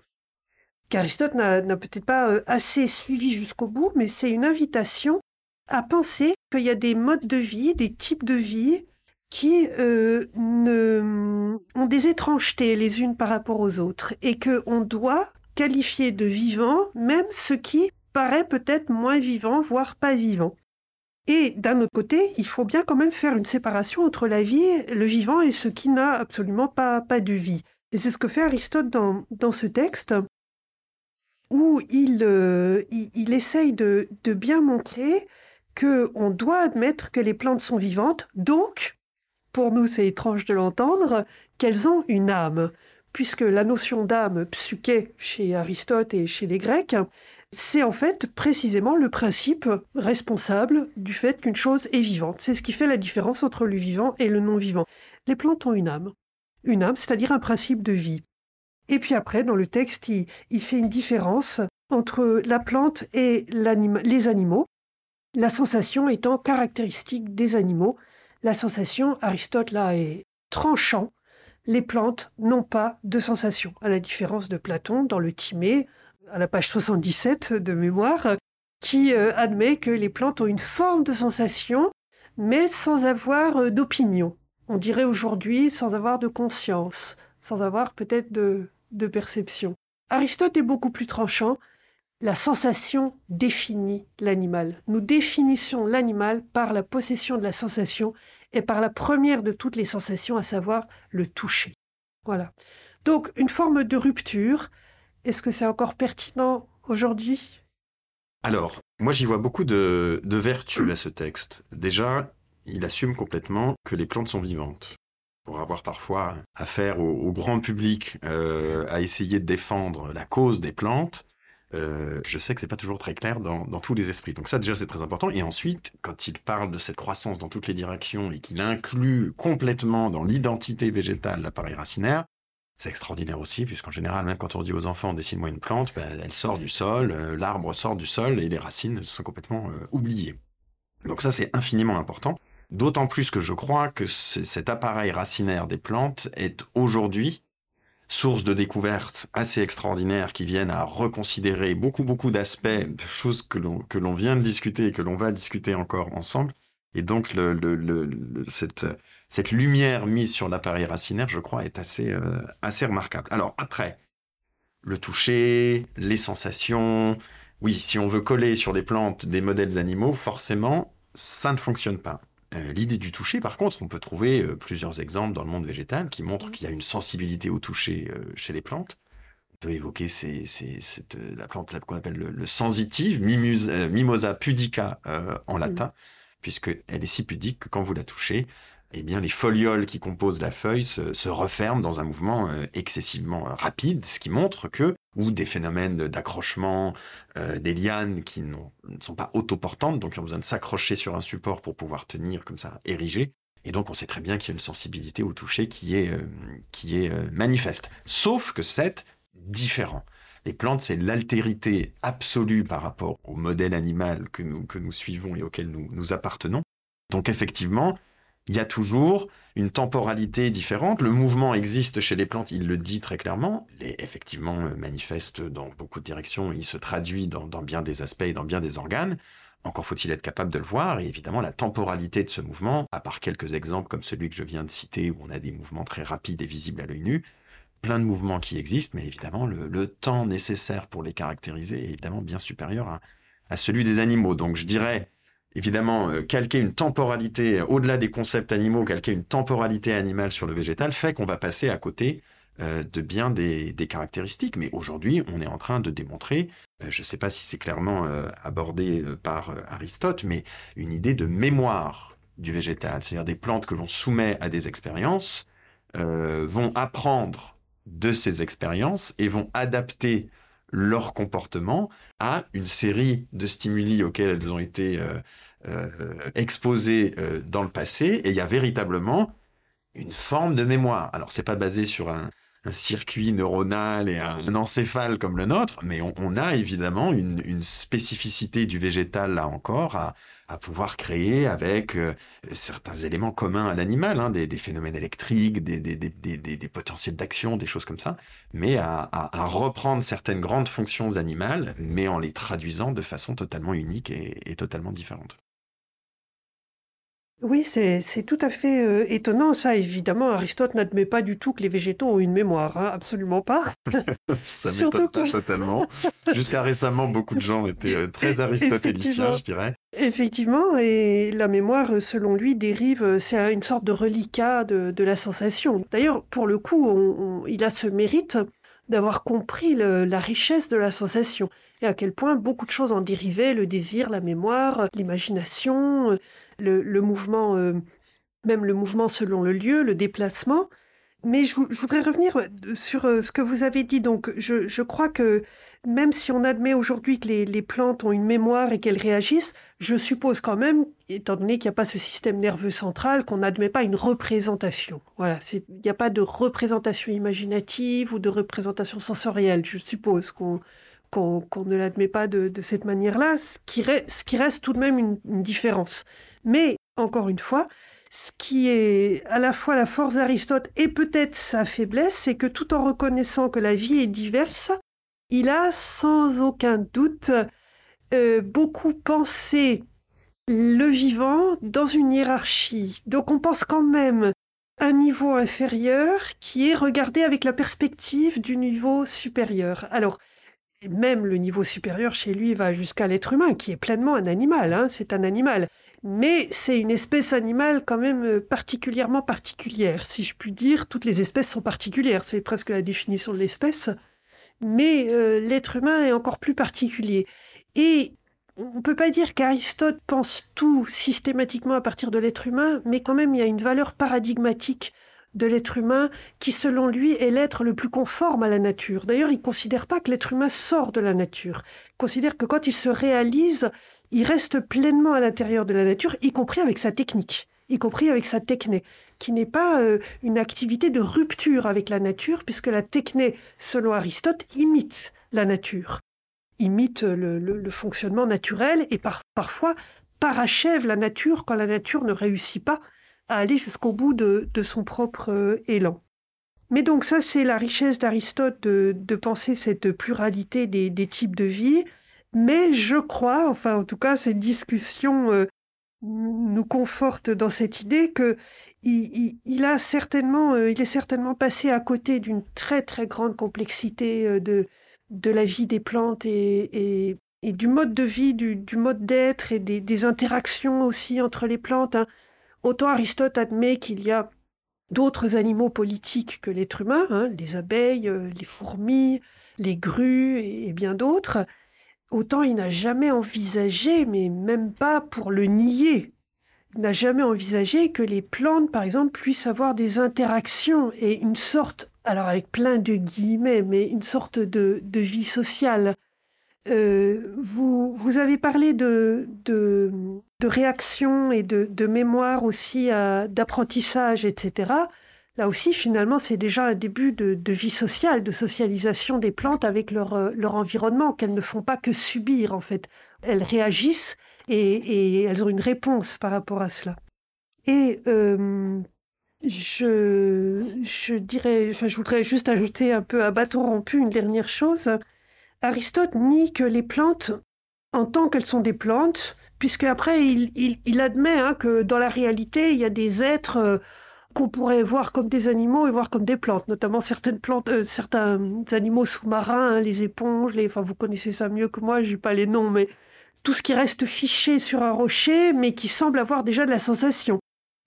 qu'Aristote n'a peut-être pas assez suivi jusqu'au bout, mais c'est une invitation à penser qu'il y a des modes de vie, des types de vie qui euh, ne, ont des étrangetés les unes par rapport aux autres et qu'on doit qualifier de vivant même ce qui paraît peut-être moins vivant, voire pas vivant. Et d'un autre côté, il faut bien quand même faire une séparation entre la vie, le vivant et ce qui n'a absolument pas, pas de vie. Et c'est ce que fait Aristote dans, dans ce texte, où il, euh, il, essaye de, de bien montrer qu'on doit admettre que les plantes sont vivantes, donc pour nous c'est étrange de l'entendre, qu'elles ont une âme, puisque la notion d'âme, psyché, chez Aristote et chez les Grecs, c'est en fait précisément le principe responsable du fait qu'une chose est vivante. C'est ce qui fait la différence entre le vivant et le non-vivant. Les plantes ont une âme. Une âme, c'est-à-dire un principe de vie. Et puis après, dans le texte, il, fait une différence entre la plante et les animaux, la sensation étant caractéristique des animaux, la sensation, Aristote là est tranchant. Les plantes n'ont pas de sensation, à la différence de Platon dans le Timée, à la page 77 de mémoire, qui euh, admet que les plantes ont une forme de sensation, mais sans avoir euh, d'opinion. On dirait aujourd'hui sans avoir de conscience, sans avoir peut-être de, de perception. Aristote est beaucoup plus tranchant. La sensation définit l'animal. Nous définissons l'animal par la possession de la sensation et par la première de toutes les sensations, à savoir le toucher. Voilà. Donc une forme de rupture. Est-ce que c'est encore pertinent aujourd'hui? Alors, moi j'y vois beaucoup de, vertus à ce texte. Déjà, il assume complètement que les plantes sont vivantes. Pour avoir parfois affaire au, au grand public euh, à essayer de défendre la cause des plantes, euh, je sais que c'est pas toujours très clair dans, tous les esprits. Donc ça déjà c'est très important. Et ensuite, quand il parle de cette croissance dans toutes les directions et qu'il inclut complètement dans l'identité végétale l'appareil racinaire, c'est extraordinaire aussi, puisqu'en général, même quand on dit aux enfants dessine-moi une plante, ben, elle sort du sol, euh, l'arbre sort du sol et les racines sont complètement euh, oubliées. Donc ça c'est infiniment important. D'autant plus que je crois que cet appareil racinaire des plantes est aujourd'hui source de découvertes assez extraordinaires qui viennent à reconsidérer beaucoup beaucoup d'aspects de choses que l'on vient de discuter et que l'on va discuter encore ensemble. Et donc cette cette lumière mise sur l'appareil racinaire, je crois, est assez euh, assez remarquable. Alors après, le toucher, les sensations. Oui, si on veut coller sur les plantes des modèles animaux, forcément, ça ne fonctionne pas. Euh, l'idée du toucher, par contre, on peut trouver euh, plusieurs exemples dans le monde végétal qui montrent qu'il y a une sensibilité au toucher euh, chez les plantes. On peut évoquer ces, ces, cette, la plante qu'on appelle le, le sensitive, Mimosa, Mimosa pudica en latin, puisqu'elle est si pudique que quand vous la touchez, eh bien, les folioles qui composent la feuille se, referment dans un mouvement euh, excessivement euh, rapide, ce qui montre que, ou des phénomènes d'accrochement, euh, des lianes qui ne sont pas autoportantes, donc qui ont besoin de s'accrocher sur un support pour pouvoir tenir comme ça, érigé. Et donc, on sait très bien qu'il y a une sensibilité au toucher qui est, qui est manifeste. Sauf que c'est différent. Les plantes, c'est l'altérité absolue par rapport au modèle animal que nous, que nous suivons et auquel nous, nous appartenons. Donc, effectivement, il y a toujours une temporalité différente. Le mouvement existe chez les plantes, il le dit très clairement. Il est effectivement euh, manifeste dans beaucoup de directions, il se traduit dans, bien des aspects et dans bien des organes. Encore faut-il être capable de le voir, et évidemment la temporalité de ce mouvement, à part quelques exemples comme celui que je viens de citer, où on a des mouvements très rapides et visibles à l'œil nu, plein de mouvements qui existent, mais évidemment le, temps nécessaire pour les caractériser est évidemment bien supérieur à celui des animaux. Donc je dirais, évidemment, euh, calquer une temporalité, au-delà des concepts animaux, calquer une temporalité animale sur le végétal fait qu'on va passer à côté euh, de bien des, des, caractéristiques. Mais aujourd'hui, on est en train de démontrer, euh, je ne sais pas si c'est clairement abordé par Aristote, mais une idée de mémoire du végétal, c'est-à-dire des plantes que l'on soumet à des expériences vont apprendre de ces expériences et vont adapter leur comportement à une série de stimuli auxquels elles ont été exposées euh, dans le passé, et il y a véritablement une forme de mémoire. Alors c'est pas basé sur un, circuit neuronal et un, encéphale comme le nôtre, mais on, a évidemment une, spécificité du végétal là encore à, pouvoir créer avec euh, certains éléments communs à l'animal, hein, des, phénomènes électriques, des, potentiels d'action, des choses comme ça, mais à, reprendre certaines grandes fonctions animales, mais en les traduisant de façon totalement unique et totalement différente. Oui, c'est tout à fait euh, étonnant. Ça, évidemment, Aristote n'admet pas du tout que les végétaux ont une mémoire. Hein, absolument pas. ça m'étonne pas totalement. Jusqu'à récemment, beaucoup de gens étaient euh, très aristotéliciens, je dirais. Effectivement, et la mémoire, selon lui, dérive, c'est une sorte de reliquat de, de la sensation. D'ailleurs, pour le coup, on, on, il a ce mérite d'avoir compris la richesse de la sensation et à quel point beaucoup de choses en dérivaient, le désir, la mémoire, l'imagination, le, le mouvement, euh, même le mouvement selon le lieu, le déplacement. Mais je, voudrais revenir sur euh, ce que vous avez dit. Donc, je, crois que même si on admet aujourd'hui que les, plantes ont une mémoire et qu'elles réagissent, je suppose quand même, étant donné qu'il n'y a pas ce système nerveux central, qu'on n'admet pas une représentation. Voilà, il n'y a pas de représentation imaginative ou de représentation sensorielle. Je suppose qu'on qu'on qu ne l'admet pas de, cette manière-là, ce, qui reste tout de même une différence. Mais, encore une fois, ce qui est à la fois la force d'Aristote et peut-être sa faiblesse, c'est que tout en reconnaissant que la vie est diverse, il a sans aucun doute euh, beaucoup pensé le vivant dans une hiérarchie. Donc on pense quand même un niveau inférieur qui est regardé avec la perspective du niveau supérieur. Alors, même le niveau supérieur chez lui va jusqu'à l'être humain, qui est pleinement un animal, hein, c'est un animal. Mais c'est une espèce animale quand même euh, particulièrement particulière, si je puis dire. Toutes les espèces sont particulières, c'est presque la définition de l'espèce. Mais euh, l'être humain est encore plus particulier. Et on ne peut pas dire qu'Aristote pense tout systématiquement à partir de l'être humain, mais quand même il y a une valeur paradigmatique de l'être humain qui, selon lui, est l'être le plus conforme à la nature. D'ailleurs, il ne considère pas que l'être humain sort de la nature. Il considère que quand il se réalise, il reste pleinement à l'intérieur de la nature, y compris avec sa technique, y compris avec sa techné, qui n'est pas euh, une activité de rupture avec la nature, puisque la techné, selon Aristote, imite la nature imite le, fonctionnement naturel et parfois parachève la nature quand la nature ne réussit pas à aller jusqu'au bout de, son propre euh, élan. Mais donc ça, c'est la richesse d'Aristote de, penser cette pluralité des, types de vie. Mais je crois, enfin en tout cas, cette discussion euh, nous conforte dans cette idée que il, a certainement, euh, il est certainement passé à côté d'une très très grande complexité de, de la vie des plantes et, du mode de vie, du, mode d'être et des, interactions aussi entre les plantes. Hein. Autant Aristote admet qu'il y a d'autres animaux politiques que l'être humain, hein, les abeilles, euh, les fourmis, les grues et, bien d'autres, autant il n'a jamais envisagé, mais même pas pour le nier, il n'a jamais envisagé que les plantes, par exemple, puissent avoir des interactions et une sorte alors avec plein de guillemets, mais une sorte de, vie sociale. Euh, vous, vous avez parlé de, de, réaction et de, mémoire aussi, d'apprentissage, etc. Là aussi, finalement, c'est déjà un début de, vie sociale, de socialisation des plantes avec leur, leur environnement, qu'elles ne font pas que subir, en fait. Elles réagissent et, elles ont une réponse par rapport à cela. Et euh, je, dirais, enfin, je voudrais juste ajouter un peu à bâton rompu une dernière chose. Aristote nie que les plantes, en tant qu'elles sont des plantes, puisque après il, il, admet hein, que dans la réalité il y a des êtres euh, qu'on pourrait voir comme des animaux et voir comme des plantes, notamment certaines plantes, euh, certains animaux sous-marins, hein, les éponges, enfin vous connaissez ça mieux que moi, j'ai pas les noms, mais tout ce qui reste fiché sur un rocher, mais qui semble avoir déjà de la sensation.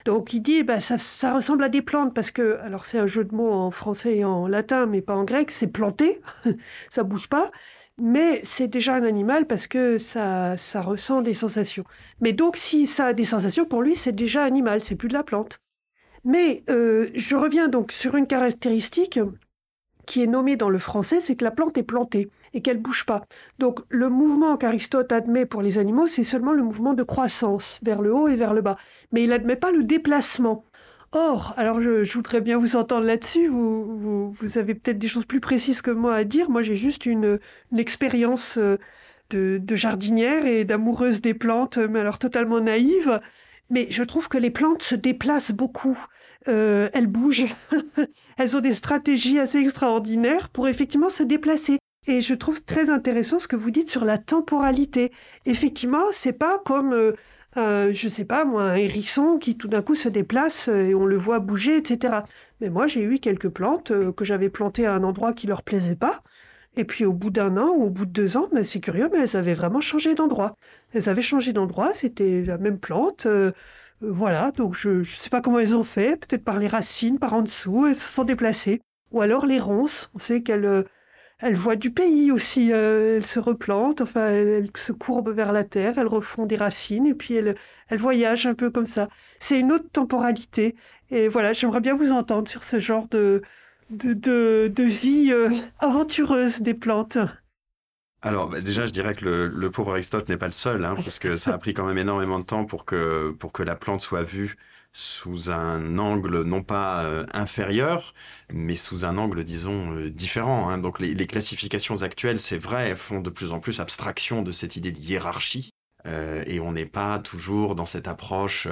Donc il dit, bah, ça, ça ressemble à des plantes parce que, alors c'est un jeu de mots en français et en latin, mais pas en grec, c'est planté, ça bouge pas, mais c'est déjà un animal parce que ça, ça ressent des sensations. Mais donc si ça a des sensations, pour lui, c'est déjà animal, c'est plus de la plante. Mais euh, je reviens donc sur une caractéristique qui est nommée dans le français, c'est que la plante est plantée et qu'elle bouge pas. Donc le mouvement qu'Aristote admet pour les animaux, c'est seulement le mouvement de croissance vers le haut et vers le bas, mais il n'admet pas le déplacement. Or, alors je, voudrais bien vous entendre là-dessus, vous, vous, avez peut-être des choses plus précises que moi à dire, moi j'ai juste une, expérience euh, de, de, jardinière et d'amoureuse des plantes, mais alors totalement naïve, mais je trouve que les plantes se déplacent beaucoup. Euh, elles bougent, elles ont des stratégies assez extraordinaires pour effectivement se déplacer. Et je trouve très intéressant ce que vous dites sur la temporalité. Effectivement, c'est pas comme, euh, euh, je sais pas moi, un hérisson qui tout d'un coup se déplace euh, et on le voit bouger, etc. Mais moi, j'ai eu quelques plantes que j'avais plantées à un endroit qui leur plaisait pas. Et puis au bout d'un an ou au bout de deux ans, mais c'est curieux, mais elles avaient vraiment changé d'endroit. Elles avaient changé d'endroit, c'était la même plante. voilà, donc je ne sais pas comment elles ont fait, peut-être par les racines, par en dessous, elles se sont déplacées. Ou alors les ronces, on sait qu'elles elles voient du pays aussi. Euh, elles se replantent, enfin, elles, se courbent vers la terre, elles refont des racines et puis elles, elles voyagent un peu comme ça. C'est une autre temporalité. Et voilà, j'aimerais bien vous entendre sur ce genre de, de, vie euh, aventureuse des plantes. Alors bah, déjà, je dirais que le, pauvre Aristote n'est pas le seul, hein, parce que ça a pris quand même énormément de temps pour que, pour que la plante soit vue sous un angle non pas euh, inférieur, mais sous un angle, disons, euh, différent. Hein. Donc les, classifications actuelles, c'est vrai, font de plus en plus abstraction de cette idée de hiérarchie, et on n'est pas toujours dans cette approche.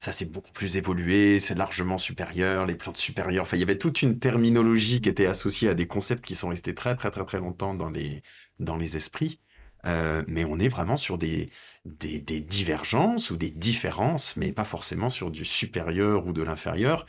Ça c'est beaucoup plus évolué, c'est largement supérieur, les plantes supérieures. Enfin, il y avait toute une terminologie qui était associée à des concepts qui sont restés très très très très longtemps dans les dans les esprits. mais on est vraiment sur des, des, divergences ou des différences, mais pas forcément sur du supérieur ou de l'inférieur.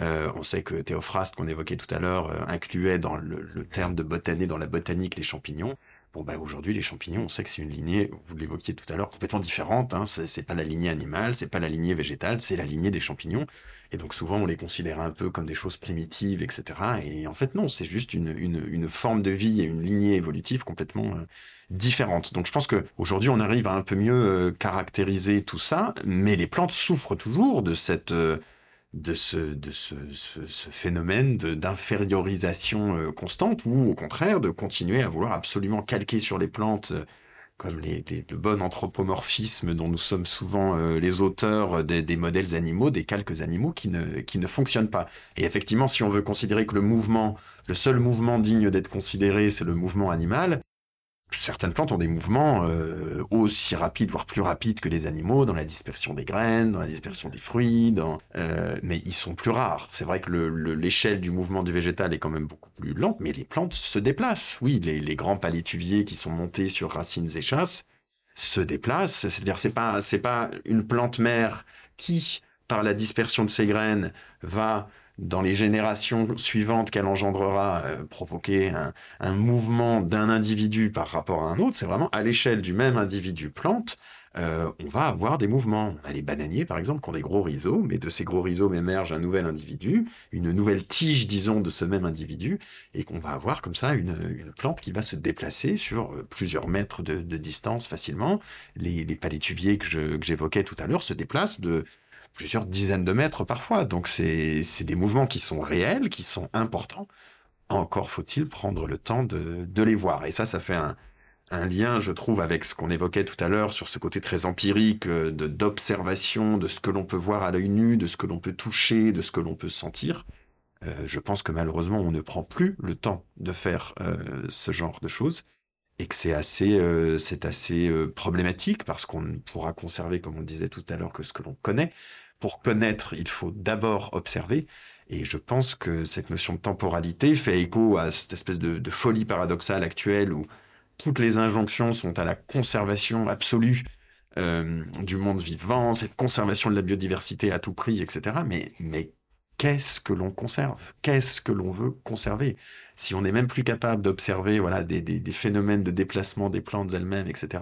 Euh, on sait que Théophraste, qu'on évoquait tout à l'heure, euh, incluait dans le, terme de botané dans la botanique les champignons. Bah, aujourd'hui, les champignons, on sait que c'est une lignée, vous l'évoquiez tout à l'heure, complètement différente. Hein. C'est pas la lignée animale, c'est pas la lignée végétale, c'est la lignée des champignons. Et donc souvent, on les considère un peu comme des choses primitives, etc. Et en fait, non, c'est juste une, forme de vie et une lignée évolutive complètement euh, différente. Donc je pense qu'aujourd'hui, on arrive à un peu mieux euh, caractériser tout ça, mais les plantes souffrent toujours de cette... Euh, de ce, de ce, ce, phénomène d'infériorisation euh, constante ou au contraire de continuer à vouloir absolument calquer sur les plantes euh, comme les, les, le bon anthropomorphisme dont nous sommes souvent euh, les auteurs des, modèles animaux, des calques animaux qui ne, qui ne fonctionnent pas. Et effectivement, si on veut considérer que le mouvement, le seul mouvement digne d'être considéré, c'est le mouvement animal, certaines plantes ont des mouvements euh, aussi rapides, voire plus rapides que les animaux, dans la dispersion des graines, dans la dispersion des fruits, dans, euh, mais ils sont plus rares. C'est vrai que l'échelle le, du mouvement du végétal est quand même beaucoup plus lente, mais les plantes se déplacent. Oui, les, les grands palétuviers qui sont montés sur racines et chasses se déplacent. C'est-à-dire, c'est pas, c'est pas une plante mère qui, par la dispersion de ses graines, va dans les générations suivantes qu'elle engendrera, euh, provoquer un, mouvement d'un individu par rapport à un autre, c'est vraiment à l'échelle du même individu plante, euh, on va avoir des mouvements. On a les bananiers, par exemple, qui ont des gros rhizomes, mais de ces gros rhizomes émerge un nouvel individu, une nouvelle tige, disons, de ce même individu, et qu'on va avoir comme ça une, plante qui va se déplacer sur euh, plusieurs mètres de, de distance facilement. Les, les palétuviers que j'évoquais tout à l'heure se déplacent de plusieurs dizaines de mètres parfois. Donc c'est des mouvements qui sont réels, qui sont importants. Encore faut-il prendre le temps de, de, les voir. Et ça, ça fait un, lien, je trouve, avec ce qu'on évoquait tout à l'heure sur ce côté très empirique euh, d'observation de ce que l'on peut voir à l'œil nu, de ce que l'on peut toucher, de ce que l'on peut sentir. Euh, je pense que malheureusement, on ne prend plus le temps de faire euh, ce genre de choses et que c'est assez, assez problématique parce qu'on ne pourra conserver, comme on disait tout à l'heure, que ce que l'on connaît pour connaître, il faut d'abord observer. Et je pense que cette notion de temporalité fait écho à cette espèce de, folie paradoxale actuelle où toutes les injonctions sont à la conservation absolue euh, du monde vivant, cette conservation de la biodiversité à tout prix, etc. Mais, mais qu'est-ce que l'on conserve? Qu'est-ce que l'on veut conserver? Si on n'est même plus capable d'observer voilà, des, des phénomènes de déplacement des plantes elles-mêmes, etc.,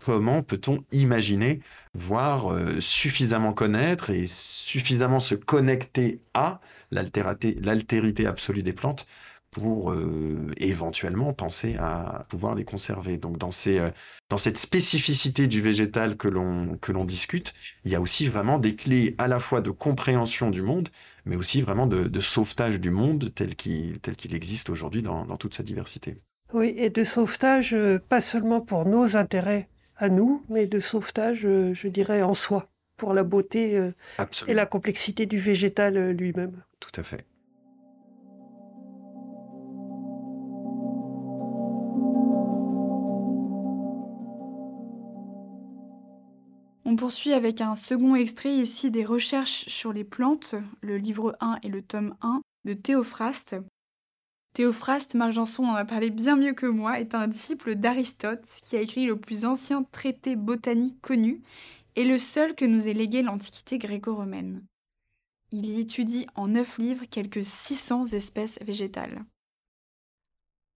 comment peut-on imaginer, voire euh, suffisamment connaître et suffisamment se connecter à l'altérité absolue des plantes pour euh, éventuellement penser à pouvoir les conserver. Donc dans, ces, euh, dans cette spécificité du végétal que l'on discute, il y a aussi vraiment des clés à la fois de compréhension du monde, mais aussi vraiment de, sauvetage du monde tel qu'il existe aujourd'hui dans, toute sa diversité. Oui, et de sauvetage, pas seulement pour nos intérêts à nous, mais de sauvetage, euh, je dirais, en soi, pour la beauté euh, et la complexité du végétal euh, lui-même. Tout à fait. On poursuit avec un second extrait ici des recherches sur les plantes, le livre 1 et le tome 1 de Théophraste, Théophraste, Marc Janson en a parlé bien mieux que moi, est un disciple d'Aristote qui a écrit le plus ancien traité botanique connu et le seul que nous ait légué l'Antiquité gréco-romaine. Il y étudie en neuf livres quelques 600 espèces végétales.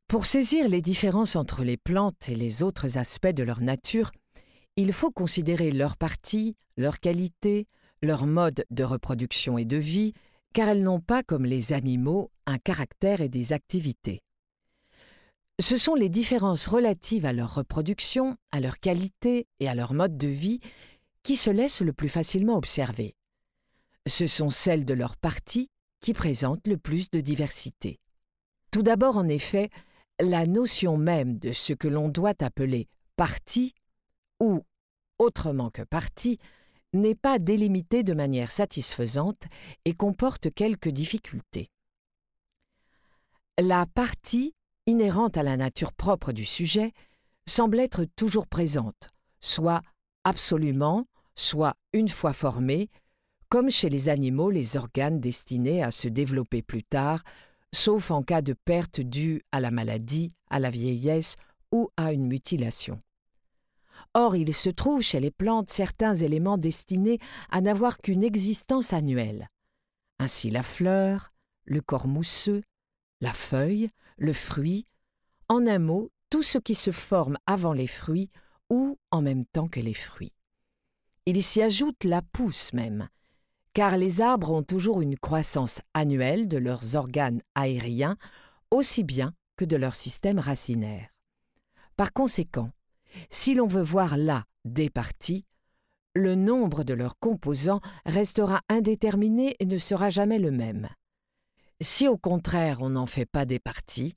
Pour saisir les différences entre les plantes et les autres aspects de leur nature, il faut considérer leurs parties, leurs qualités, leur mode de reproduction et de vie, car elles n'ont pas, comme les animaux, un caractère et des activités. Ce sont les différences relatives à leur reproduction, à leur qualité et à leur mode de vie qui se laissent le plus facilement observer. Ce sont celles de leurs parties qui présentent le plus de diversité. Tout d'abord, en effet, la notion même de ce que l'on doit appeler partie, ou autrement que partie, n'est pas délimitée de manière satisfaisante et comporte quelques difficultés. La partie, inhérente à la nature propre du sujet, semble être toujours présente, soit absolument, soit une fois formée, comme chez les animaux les organes destinés à se développer plus tard, sauf en cas de perte due à la maladie, à la vieillesse ou à une mutilation. Or, il se trouve chez les plantes certains éléments destinés à n'avoir qu'une existence annuelle. Ainsi la fleur, le corps mousseux, la feuille, le fruit, en un mot, tout ce qui se forme avant les fruits ou en même temps que les fruits. Il s'y ajoute la pousse même, car les arbres ont toujours une croissance annuelle de leurs organes aériens aussi bien que de leur système racinaire. Par conséquent, si l'on veut voir là des parties, le nombre de leurs composants restera indéterminé et ne sera jamais le même. Si au contraire on n'en fait pas des parties,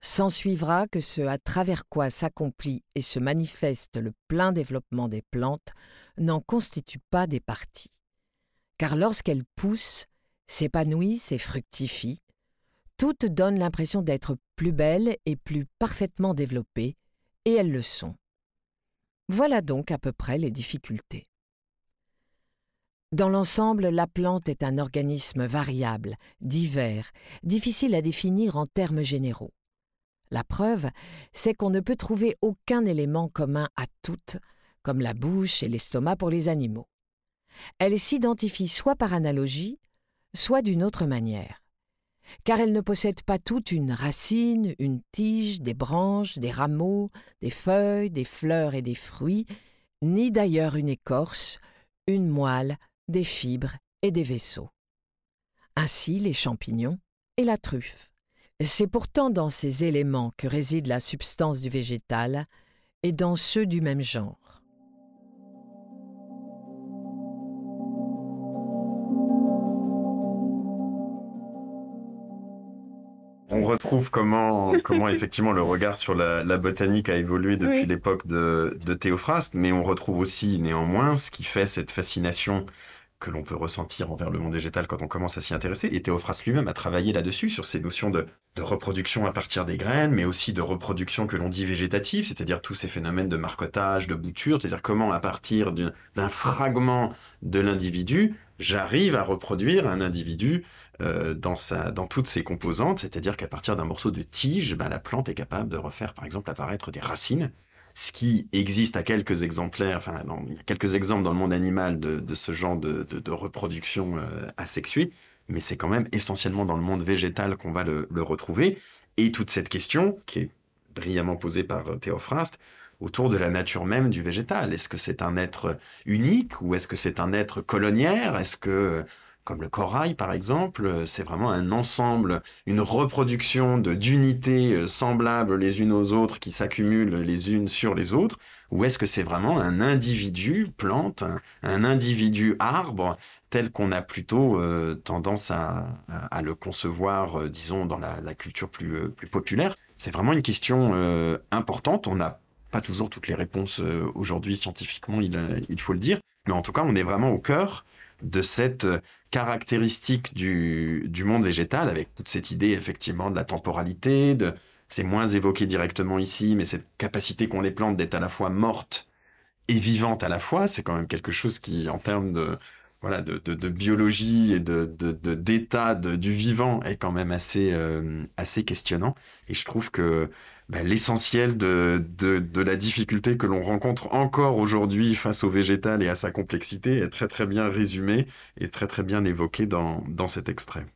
s'ensuivra que ce à travers quoi s'accomplit et se manifeste le plein développement des plantes n'en constitue pas des parties. Car lorsqu'elles poussent, s'épanouissent et fructifient, toutes donnent l'impression d'être plus belles et plus parfaitement développées, et elles le sont. Voilà donc à peu près les difficultés. Dans l'ensemble, la plante est un organisme variable, divers, difficile à définir en termes généraux. La preuve, c'est qu'on ne peut trouver aucun élément commun à toutes, comme la bouche et l'estomac pour les animaux. Elle s'identifie soit par analogie, soit d'une autre manière. Car elle ne possède pas toute une racine, une tige, des branches, des rameaux, des feuilles, des fleurs et des fruits, ni d'ailleurs une écorce, une moelle, des fibres et des vaisseaux. Ainsi les champignons et la truffe. C'est pourtant dans ces éléments que réside la substance du végétal et dans ceux du même genre. On retrouve comment, comment effectivement le regard sur la, botanique a évolué depuis l'époque de, de Théophraste, mais on retrouve aussi néanmoins ce qui fait cette fascination que l'on peut ressentir envers le monde végétal quand on commence à s'y intéresser. Et Théophraste lui-même a travaillé là-dessus, sur ces notions de, reproduction à partir des graines, mais aussi de reproduction que l'on dit végétative, c'est-à-dire tous ces phénomènes de marcotage, de bouture, c'est-à-dire comment à partir d'un fragment de l'individu, j'arrive à reproduire un individu euh, dans, sa, dans toutes ses composantes, c'est-à-dire qu'à partir d'un morceau de tige, ben, la plante est capable de refaire par exemple apparaître des racines, ce qui existe à quelques exemplaires, enfin, il y a quelques exemples dans le monde animal de, ce genre de, reproduction euh, asexuée, mais c'est quand même essentiellement dans le monde végétal qu'on va le, retrouver. Et toute cette question, qui est brillamment posée par euh, Théophraste, autour de la nature même du végétal. Est-ce que c'est un être unique ou est-ce que c'est un être coloniaire? Est-ce que comme le corail par exemple, c'est vraiment un ensemble, une reproduction d'unités euh, semblables les unes aux autres qui s'accumulent les unes sur les autres, ou est-ce que c'est vraiment un individu plante, un, individu arbre tel qu'on a plutôt euh, tendance à, le concevoir, euh, disons, dans la, culture plus, plus populaire? C'est vraiment une question importante. On n'a pas toujours toutes les réponses aujourd'hui scientifiquement, il, il faut le dire, mais en tout cas, on est vraiment au cœur de cette caractéristique du, du monde végétal, avec toute cette idée effectivement de la temporalité, de c'est moins évoqué directement ici, mais cette capacité qu'ont les plantes d'être à la fois mortes et vivantes à la fois, c'est quand même quelque chose qui, en termes de voilà de, de, biologie et de d'état du vivant, est quand même assez euh, assez questionnant. Et je trouve que bah, l'essentiel de, la difficulté que l'on rencontre encore aujourd'hui face au végétal et à sa complexité est très très bien résumé et très très bien évoqué dans, dans cet extrait.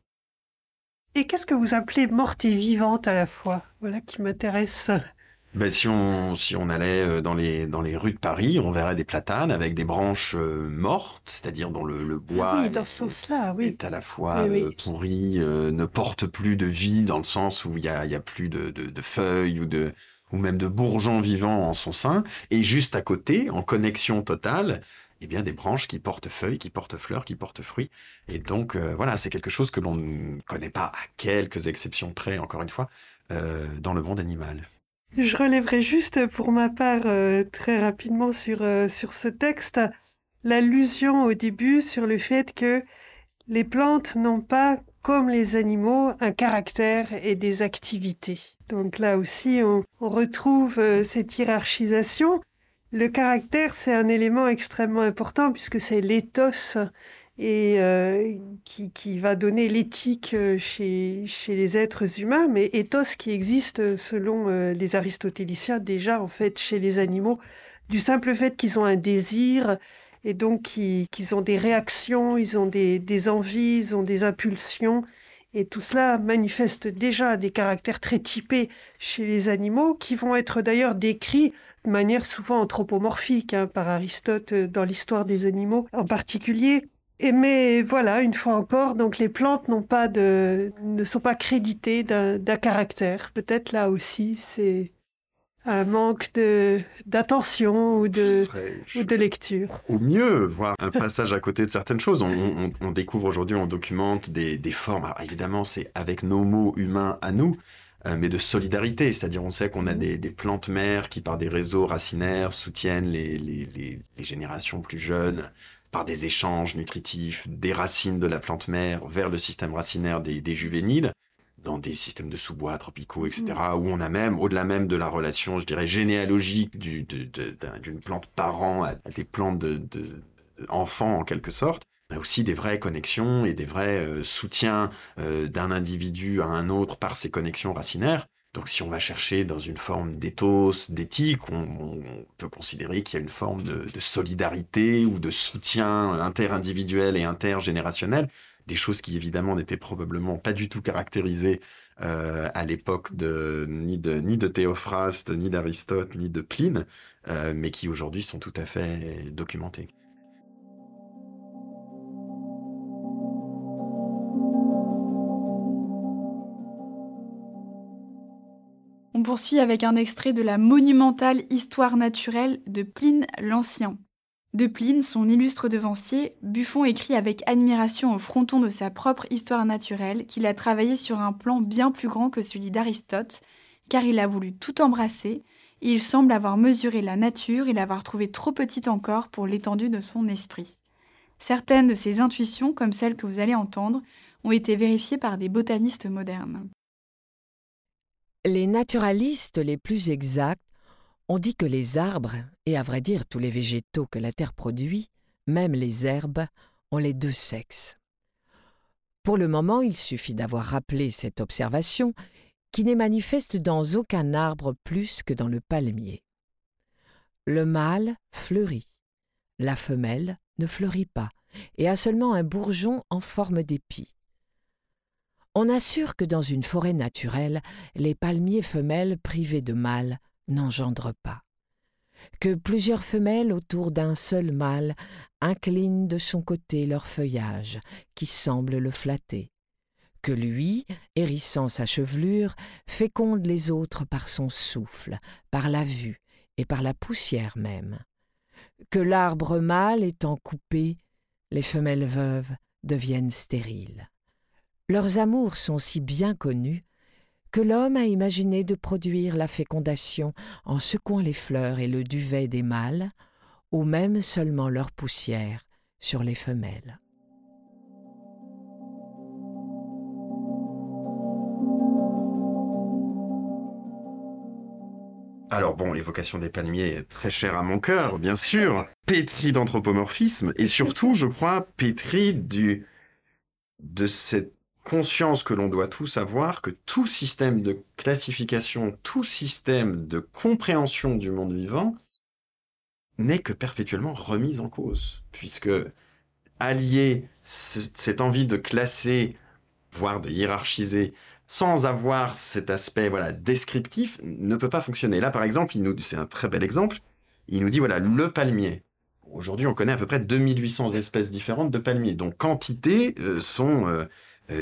Et qu'est-ce que vous appelez morte et vivante à la fois? Voilà qui m'intéresse. Ben, si on si on allait euh, dans les dans les rues de Paris, on verrait des platanes avec des branches euh, mortes, c'est-à-dire dont le, le bois est, oui. est, à la fois euh, pourri, ne porte plus de vie dans le sens où il y a il y a plus de, de, de feuilles ou de ou même de bourgeons vivants en son sein, et juste à côté, en connexion totale, eh bien des branches qui portent feuilles, qui portent fleurs, qui portent fruits. Et donc voilà, c'est quelque chose que l'on ne connaît pas à quelques exceptions près, encore une fois, euh, dans le monde animal. Je relèverai juste pour ma part euh, très rapidement sur, euh, sur ce texte l'allusion au début sur le fait que les plantes n'ont pas, comme les animaux, un caractère et des activités. Donc là aussi, on, retrouve euh, cette hiérarchisation. Le caractère, c'est un élément extrêmement important puisque c'est l'éthos et euh, qui, qui, va donner l'éthique euh, chez, chez les êtres humains, mais ethos qui existe selon euh, les aristotéliciens déjà en fait chez les animaux, du simple fait qu'ils ont un désir et donc qu'ils ont des réactions, ils ont des, des, envies, ils ont des impulsions Et tout cela manifeste déjà des caractères très typés chez les animaux, qui vont être d'ailleurs décrits de manière souvent anthropomorphique hein, par Aristote dans l'histoire des animaux en particulier. Et mais voilà, une fois encore, donc les plantes n'ont pas de, ne sont pas créditées d'un caractère. Peut-être là aussi, c'est un manque de d'attention ou de ou de lecture. Ou mieux, voir un passage à côté de certaines choses. On, on, découvre aujourd'hui, on documente des, des formes. Alors évidemment, c'est avec nos mots humains à nous, euh, mais de solidarité. C'est-à-dire, on sait qu'on a des, des, plantes mères qui, par des réseaux racinaires, soutiennent les, les, les, les générations plus jeunes par des échanges nutritifs des racines de la plante mère vers le système racinaire des, des juvéniles dans des systèmes de sous-bois tropicaux, etc., mm. où on a même, au-delà même de la relation, je dirais, généalogique d'une plante parent à, des plantes de, de, enfants, en quelque sorte, on a aussi des vraies connexions et des vrais euh, soutiens euh, d'un individu à un autre par ces connexions racinaires. Donc si on va chercher dans une forme d'éthos, d'éthique, on, peut considérer qu'il y a une forme de, solidarité ou de soutien interindividuel et intergénérationnel des choses qui évidemment n'étaient probablement pas du tout caractérisées euh, à l'époque de ni de ni de Théophraste, ni d'Aristote, ni de Pline, euh, mais qui aujourd'hui sont tout à fait documentées. Poursuit avec un extrait de la monumentale Histoire naturelle de Pline l'Ancien. De Pline, son illustre devancier, Buffon écrit avec admiration au fronton de sa propre histoire naturelle qu'il a travaillé sur un plan bien plus grand que celui d'Aristote, car il a voulu tout embrasser, et il semble avoir mesuré la nature et l'avoir trouvée trop petite encore pour l'étendue de son esprit. Certaines de ses intuitions, comme celles que vous allez entendre, ont été vérifiées par des botanistes modernes. Les naturalistes les plus exacts on dit que les arbres, et à vrai dire tous les végétaux que la terre produit, même les herbes, ont les deux sexes. Pour le moment, il suffit d'avoir rappelé cette observation qui n'est manifeste dans aucun arbre plus que dans le palmier. Le mâle fleurit, la femelle ne fleurit pas et a seulement un bourgeon en forme d'épi. On assure que dans une forêt naturelle, les palmiers femelles privés de mâles n'engendre pas. Que plusieurs femelles autour d'un seul mâle inclinent de son côté leur feuillage, qui semble le flatter. Que lui, hérissant sa chevelure, féconde les autres par son souffle, par la vue et par la poussière même. Que l'arbre mâle étant coupé, les femelles veuves deviennent stériles. Leurs amours sont si bien connus que l'homme a imaginé de produire la fécondation en secouant les fleurs et le duvet des mâles, ou même seulement leur poussière sur les femelles. Alors bon, l'évocation des palmiers est très chère à mon cœur, bien sûr, pétri d'anthropomorphisme, et surtout, je crois, pétri du, de cette conscience que l'on doit tous avoir que tout système de classification, tout système de compréhension du monde vivant n'est que perpétuellement remis en cause, puisque allier cette envie de classer, voire de hiérarchiser, sans avoir cet aspect voilà descriptif, ne peut pas fonctionner. Là, par exemple, il nous, c'est un très bel exemple. Il nous dit voilà le palmier. Aujourd'hui, on connaît à peu près 2800 espèces différentes de palmiers, dont quantité euh, sont euh,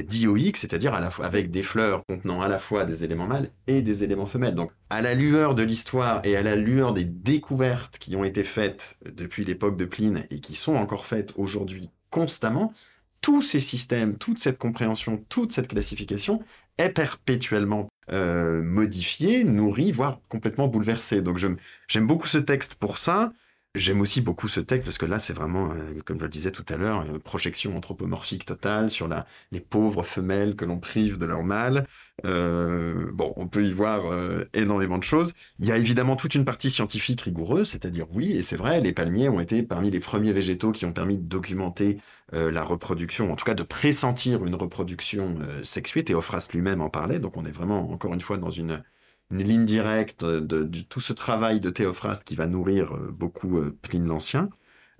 dioïque, c'est-à-dire avec des fleurs contenant à la fois des éléments mâles et des éléments femelles. Donc, à la lueur de l'histoire et à la lueur des découvertes qui ont été faites depuis l'époque de Pline et qui sont encore faites aujourd'hui constamment, tous ces systèmes, toute cette compréhension, toute cette classification est perpétuellement euh, modifiée, nourrie, voire complètement bouleversée. Donc j'aime beaucoup ce texte pour ça. J'aime aussi beaucoup ce texte parce que là, c'est vraiment, euh, comme je le disais tout à l'heure, une projection anthropomorphique totale sur la, les pauvres femelles que l'on prive de leur mâle. Euh, bon, on peut y voir euh, énormément de choses. Il y a évidemment toute une partie scientifique rigoureuse, c'est-à-dire oui, et c'est vrai, les palmiers ont été parmi les premiers végétaux qui ont permis de documenter la reproduction, en tout cas de pressentir une reproduction sexuée. Théophraste lui-même en parlait, donc on est vraiment encore une fois dans une une ligne directe de, tout ce travail de Théophraste qui va nourrir euh, beaucoup euh, Pline l'Ancien.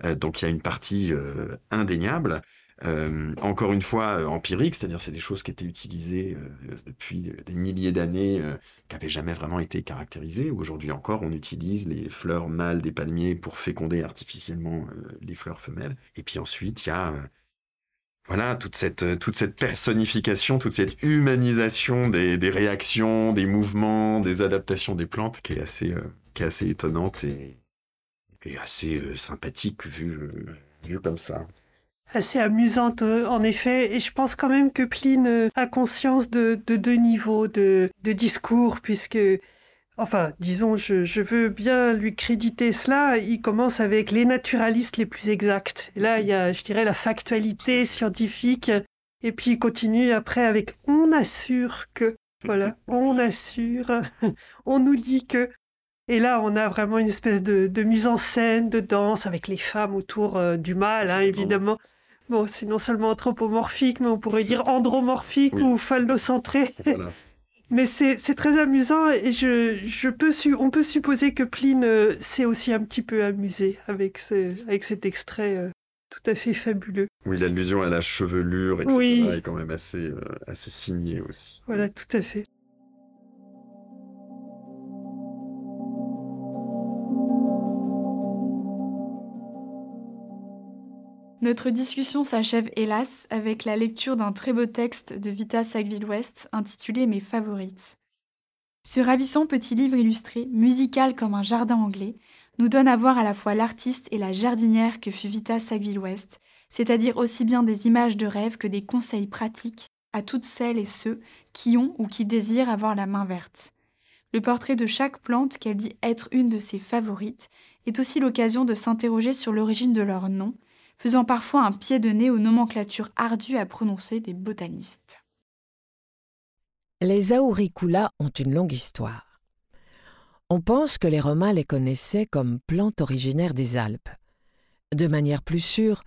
Euh, donc il y a une partie indéniable. encore une fois empiriques, c'est-à-dire c'est des choses qui étaient utilisées depuis des milliers d'années, qui n'avaient jamais vraiment été caractérisées. Aujourd'hui encore, on utilise les fleurs mâles des palmiers pour féconder artificiellement les fleurs femelles. Et puis ensuite, il y a voilà toute cette toute cette personnification, toute cette humanisation des, réactions, des mouvements, des adaptations des plantes qui est assez qui est assez étonnante et, assez euh, sympathique vu euh, vu comme ça. Assez amusante euh, en effet et je pense quand même que Pline a conscience de, de deux niveaux de discours puisque Enfin, disons, je, je, veux bien lui créditer cela. Il commence avec les naturalistes les plus exacts. Et là, il y a, je dirais, la factualité scientifique. Et puis il continue après avec on assure que. Voilà, on assure. on nous dit que. Et là, on a vraiment une espèce de, de mise en scène, de danse avec les femmes autour euh, du mâle, hein, évidemment. Bon, c'est non seulement anthropomorphique, mais on pourrait dire andromorphique ou phallocentré. Voilà. Mais c'est très amusant et je, je peux on peut supposer que Pline euh, s'est aussi un petit peu amusé avec, ce, avec cet extrait euh, tout à fait fabuleux. Oui, l'allusion à la chevelure, etc. Oui. est quand même assez, euh, assez signée aussi. Voilà, tout à fait. Notre discussion s'achève hélas avec la lecture d'un très beau texte de Vita Sackville-West intitulé Mes favorites. Ce ravissant petit livre illustré, musical comme un jardin anglais, nous donne à voir à la fois l'artiste et la jardinière que fut Vita Sackville-West, c'est-à-dire aussi bien des images de rêve que des conseils pratiques à toutes celles et ceux qui ont ou qui désirent avoir la main verte. Le portrait de chaque plante qu'elle dit être une de ses favorites est aussi l'occasion de s'interroger sur l'origine de leur nom, faisant parfois un pied de nez aux nomenclatures ardues à prononcer des botanistes. Les auricula ont une longue histoire. On pense que les Romains les connaissaient comme plantes originaires des Alpes. De manière plus sûre,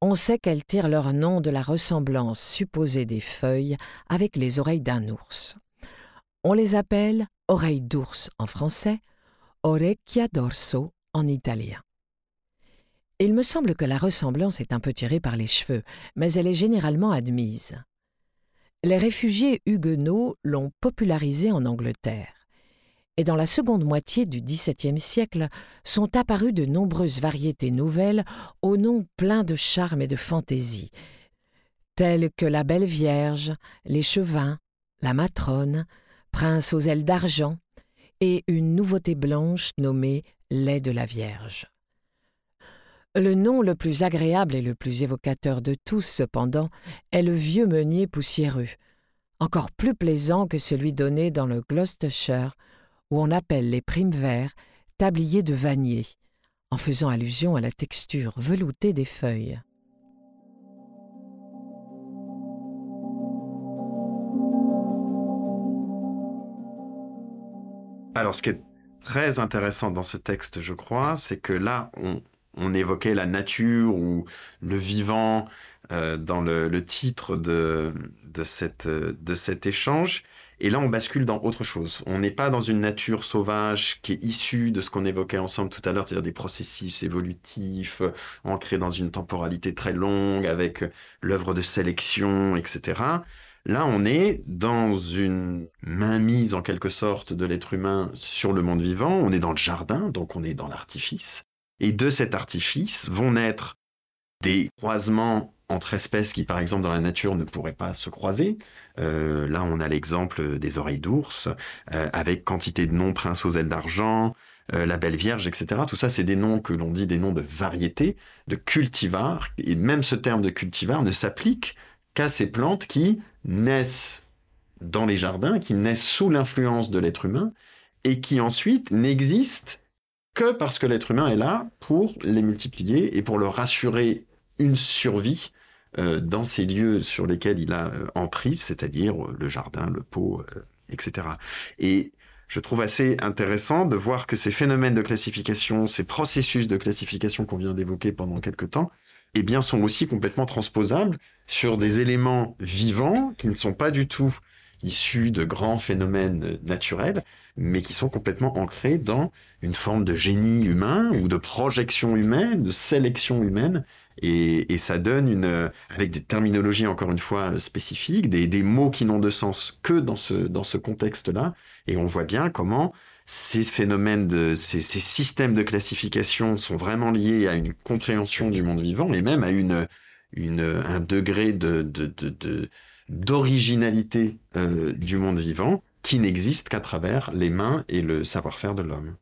on sait qu'elles tirent leur nom de la ressemblance supposée des feuilles avec les oreilles d'un ours. On les appelle oreilles d'ours en français, orecchia d'orso en italien. Il me semble que la ressemblance est un peu tirée par les cheveux, mais elle est généralement admise. Les réfugiés huguenots l'ont popularisée en Angleterre. Et dans la seconde moitié du XVIIe siècle sont apparues de nombreuses variétés nouvelles aux noms pleins de charme et de fantaisie, telles que la Belle Vierge, les Chevins, la Matrone, Prince aux ailes d'argent, et une nouveauté blanche nommée lait de la Vierge. Le nom le plus agréable et le plus évocateur de tous, cependant, est le vieux meunier poussiéreux, encore plus plaisant que celui donné dans le Gloucestershire, où on appelle les primes verts tabliers de vannier, en faisant allusion à la texture veloutée des feuilles. Alors, ce qui est très intéressant dans ce texte, je crois, c'est que là, on, on évoquait la nature ou le vivant euh, dans le, titre de, de, cette, de cet échange. Et là, on bascule dans autre chose. On n'est pas dans une nature sauvage qui est issue de ce qu'on évoquait ensemble tout à l'heure, c'est-à-dire des processus évolutifs, ancrés dans une temporalité très longue, avec l'œuvre de sélection, etc. Là, on est dans une mainmise en quelque sorte de l'être humain sur le monde vivant. On est dans le jardin, donc on est dans l'artifice. Et de cet artifice vont naître des croisements entre espèces qui, par exemple, dans la nature ne pourraient pas se croiser. Euh, là, on a l'exemple des oreilles d'ours, euh, avec quantité de noms, prince aux ailes d'argent, euh, la belle vierge, etc. Tout ça, c'est des noms que l'on dit des noms de variétés, de cultivars. Et même ce terme de cultivar ne s'applique qu'à ces plantes qui naissent dans les jardins, qui naissent sous l'influence de l'être humain, et qui ensuite n'existent que parce que l'être humain est là pour les multiplier et pour leur assurer une survie euh, dans ces lieux sur lesquels il a euh, emprise, c'est-à-dire euh, le jardin, le pot, etc. Et je trouve assez intéressant de voir que ces phénomènes de classification, ces processus de classification qu'on vient d'évoquer pendant quelque temps, eh bien, sont aussi complètement transposables sur des éléments vivants qui ne sont pas du tout issus de grands phénomènes naturels, mais qui sont complètement ancrés dans une forme de génie humain ou de projection humaine, de sélection humaine. Et, ça donne une, avec des terminologies encore une fois spécifiques, des, des mots qui n'ont de sens que dans ce, dans ce contexte-là. Et on voit bien comment ces phénomènes de ces, ces, systèmes de classification sont vraiment liés à une compréhension du monde vivant et même à une, une un degré de, de, de, d'originalité euh, du monde vivant qui n'existe qu'à travers les mains et le savoir-faire de l'homme.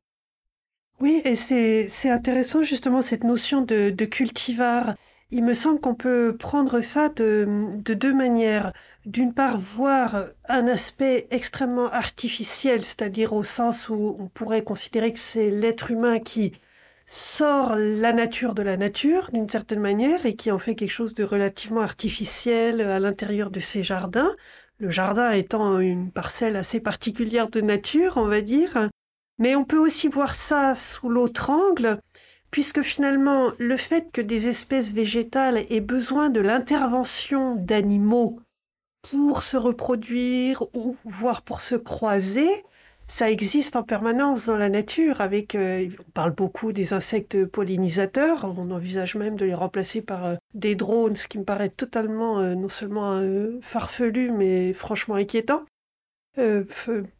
Oui, et c'est, intéressant justement cette notion de, de cultivar. Il me semble qu'on peut prendre ça de, de deux manières d'une part voir un aspect extrêmement artificiel, c'est-à-dire au sens où on pourrait considérer que c'est l'être humain qui sort la nature de la nature d'une certaine manière et qui en fait quelque chose de relativement artificiel à l'intérieur de ses jardins, le jardin étant une parcelle assez particulière de nature, on va dire. Mais on peut aussi voir ça sous l'autre angle, puisque finalement le fait que des espèces végétales aient besoin de l'intervention d'animaux pour se reproduire ou voire pour se croiser, ça existe en permanence dans la nature avec euh, on parle beaucoup des insectes pollinisateurs, on envisage même de les remplacer par euh, des drones, ce qui me paraît totalement euh, non seulement farfelu mais franchement inquiétant.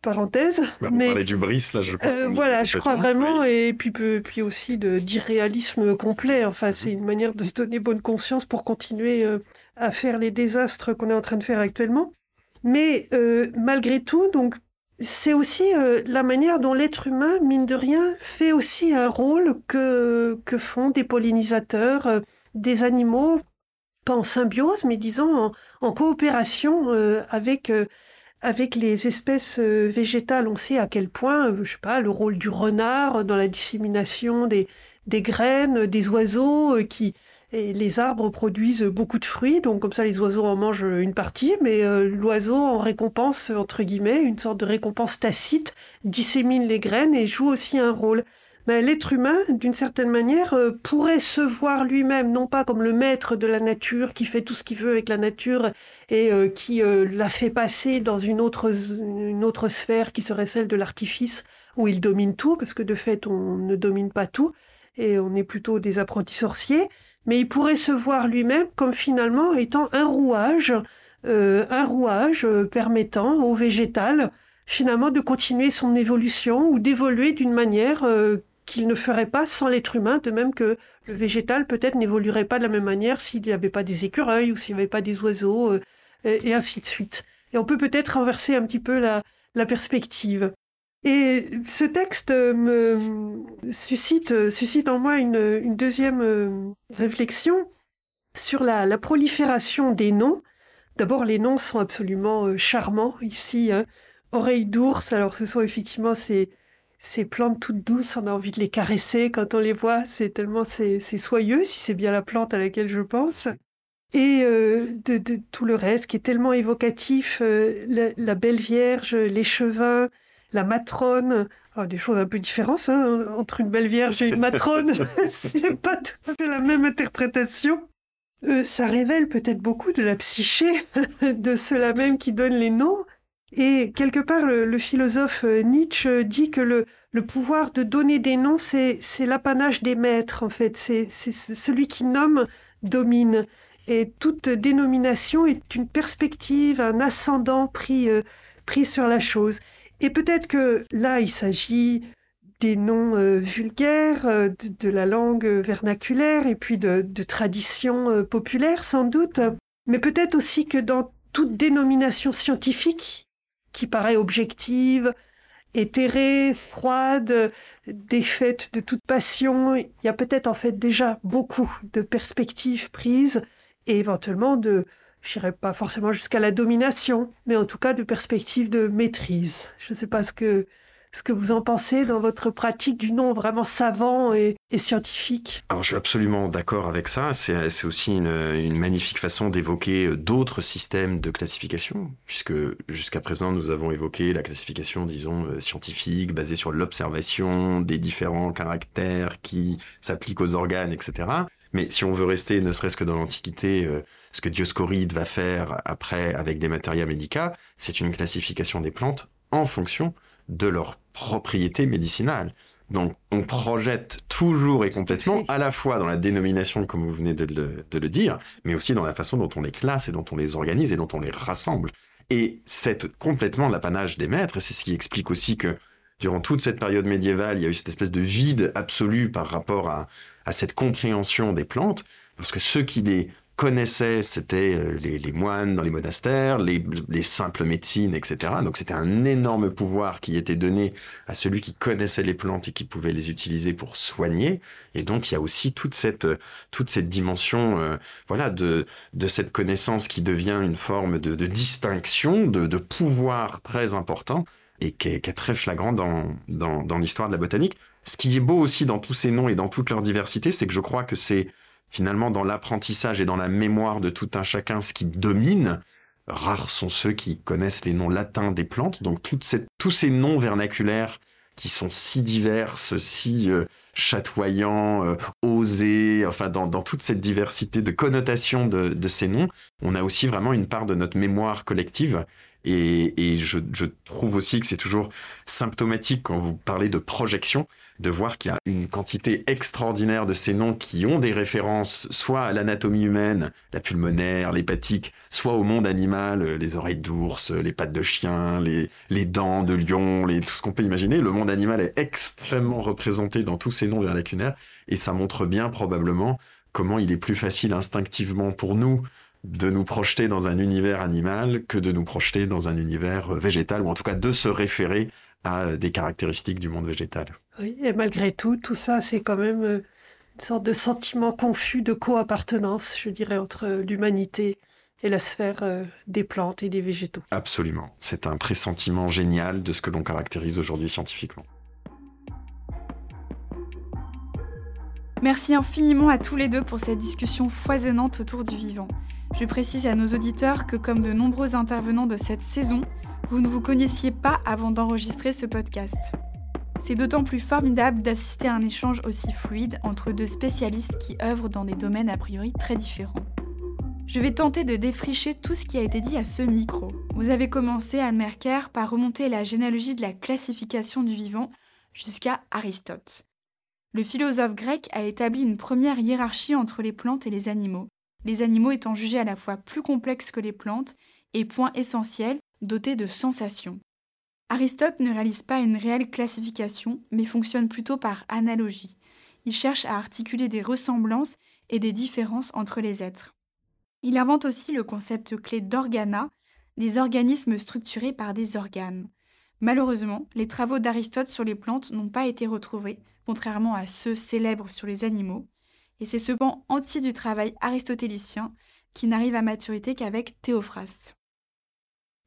parenthèse. Bah, on mais parlait du bris là, je crois. voilà, je crois vraiment, et puis puis aussi d'irréalisme complet. Enfin, c'est une manière de se donner bonne conscience pour continuer à faire les désastres qu'on est en train de faire actuellement. Mais malgré tout, donc c'est aussi euh, la manière dont l'être humain, mine de rien, fait aussi un rôle que, font des pollinisateurs, euh, des animaux, pas en symbiose, mais disons en, coopération avec avec les espèces végétales. On sait à quel point, je sais pas, le rôle du renard dans la dissémination des des graines, des oiseaux qui et les arbres produisent beaucoup de fruits, donc comme ça les oiseaux en mangent une partie, mais euh, l'oiseau en récompense, entre guillemets, une sorte de récompense tacite, dissémine les graines et joue aussi un rôle. L'être humain, d'une certaine manière, euh, pourrait se voir lui-même, non pas comme le maître de la nature, qui fait tout ce qu'il veut avec la nature et euh, qui la fait passer dans une autre, une autre sphère qui serait celle de l'artifice, où il domine tout, parce que de fait on ne domine pas tout, et on est plutôt des apprentis sorciers, mais il pourrait se voir lui-même comme finalement étant un rouage, euh, un rouage euh, permettant au végétal finalement de continuer son évolution ou d'évoluer d'une manière euh, qu'il ne ferait pas sans l'être humain, de même que le végétal peut-être n'évoluerait pas de la même manière s'il n'y avait pas des écureuils ou s'il n'y avait pas des oiseaux, et, ainsi de suite. Et on peut peut-être renverser un petit peu la perspective. Et ce texte me suscite, suscite en moi une, deuxième euh, réflexion sur la, prolifération des noms. D'abord, les noms sont absolument euh, charmants ici. Hein. Oreilles d'ours, alors ce sont effectivement ces, ces plantes toutes douces, on a envie de les caresser quand on les voit, c'est tellement c'est, soyeux, si c'est bien la plante à laquelle je pense. Et euh, de, de, tout le reste qui est tellement évocatif, la, la, belle vierge, l'échevin, la matrone, oh, des choses un peu différentes hein, entre une belle vierge et une matrone, c'est pas tout à fait la même interprétation. Euh, ça révèle peut-être beaucoup de la psyché de ceux-là même qui donnent les noms. Et quelque part, le, philosophe euh, Nietzsche dit que le, le, pouvoir de donner des noms, c'est, l'apanage des maîtres, en fait. C'est, c'est celui qui nomme domine. Et toute dénomination est une perspective, un ascendant pris, euh, pris sur la chose. Et peut-être que là, il s'agit des noms euh, vulgaires, euh, de, la langue vernaculaire et puis de, traditions euh, populaires sans doute, mais peut-être aussi que dans toute dénomination scientifique qui paraît objective, éthérée, froide, défaite de toute passion, il y a peut-être en fait déjà beaucoup de perspectives prises et éventuellement de, je n'irai pas forcément jusqu'à la domination, mais en tout cas de perspective de maîtrise. Je ne sais pas ce que, ce que vous en pensez dans votre pratique du nom vraiment savant et, scientifique. Alors je suis absolument d'accord avec ça. C'est aussi une, magnifique façon d'évoquer euh, d'autres systèmes de classification, puisque jusqu'à présent nous avons évoqué la classification, disons, euh, scientifique, basée sur l'observation des différents caractères qui s'appliquent aux organes, etc. Mais si on veut rester, ne serait-ce que dans l'Antiquité, euh, ce que Dioscoride va faire après avec des matérias médicaux, c'est une classification des plantes en fonction de leurs propriétés médicinales. Donc, on projette toujours et complètement, à la fois dans la dénomination, comme vous venez de le, dire, mais aussi dans la façon dont on les classe et dont on les organise et dont on les rassemble. Et c'est complètement l'apanage des maîtres, et c'est ce qui explique aussi que durant toute cette période médiévale, il y a eu cette espèce de vide absolu par rapport à, à cette compréhension des plantes, parce que ceux qui les connaissaient, c'était euh, les, moines dans les monastères, les, simples médecines, etc. Donc c'était un énorme pouvoir qui était donné à celui qui connaissait les plantes et qui pouvait les utiliser pour soigner. Et donc il y a aussi toute cette toute cette dimension, euh, voilà, de de cette connaissance qui devient une forme de, distinction, de, de pouvoir très important et qui est, très flagrant dans, dans, dans l'histoire de la botanique. Ce qui est beau aussi dans tous ces noms et dans toute leur diversité, c'est que je crois que c'est finalement dans l'apprentissage et dans la mémoire de tout un chacun ce qui domine. Rares sont ceux qui connaissent les noms latins des plantes, donc tous ces noms vernaculaires qui sont si divers, si euh, chatoyants, euh, osés, enfin dans, toute cette diversité de connotations de, ces noms, on a aussi vraiment une part de notre mémoire collective. Et, je trouve aussi que c'est toujours symptomatique quand vous parlez de projection, de voir qu'il y a une quantité extraordinaire de ces noms qui ont des références soit à l'anatomie humaine, la pulmonaire, l'hépatique, soit au monde animal, euh, les oreilles d'ours, euh, les pattes de chien, les, les dents de lion, les, tout ce qu'on peut imaginer. Le monde animal est extrêmement représenté dans tous ces noms vernaculaires et ça montre bien probablement comment il est plus facile instinctivement pour nous de nous projeter dans un univers animal que de nous projeter dans un univers végétal, ou en tout cas de se référer à des caractéristiques du monde végétal. Oui, et malgré tout, tout ça, c'est quand même euh, une sorte de sentiment confus de co-appartenance, je dirais, entre l'humanité et la sphère euh, des plantes et des végétaux. Absolument. C'est un pressentiment génial de ce que l'on caractérise aujourd'hui scientifiquement. Merci infiniment à tous les deux pour cette discussion foisonnante autour du vivant. Je précise à nos auditeurs que comme de nombreux intervenants de cette saison, vous ne vous connaissiez pas avant d'enregistrer ce podcast. C'est d'autant plus formidable d'assister à un échange aussi fluide entre deux spécialistes qui œuvrent dans des domaines a priori très différents. Je vais tenter de défricher tout ce qui a été dit à ce micro. Vous avez commencé, Anne Merker, par remonter la généalogie de la classification du vivant jusqu'à Aristote. Le philosophe grec a établi une première hiérarchie entre les plantes et les animaux, les animaux étant jugés à la fois plus complexes que les plantes et, point essentiel, dotés de sensations. Aristote ne réalise pas une réelle classification, mais fonctionne plutôt par analogie. Il cherche à articuler des ressemblances et des différences entre les êtres. Il invente aussi le concept clé d'organa, des organismes structurés par des organes. Malheureusement, les travaux d'Aristote sur les plantes n'ont pas été retrouvés, contrairement à ceux célèbres sur les animaux, et c'est ce pan entier du travail aristotélicien qui n'arrive à maturité qu'avec Théophraste.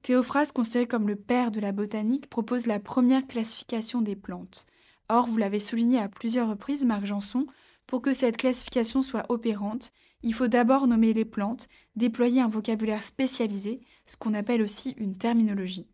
Théophraste, considéré comme le père de la botanique, propose la première classification des plantes. Or, vous l'avez souligné à plusieurs reprises, Marc Janson, pour que cette classification soit opérante, il faut d'abord nommer les plantes, déployer un vocabulaire spécialisé, ce qu'on appelle aussi une terminologie.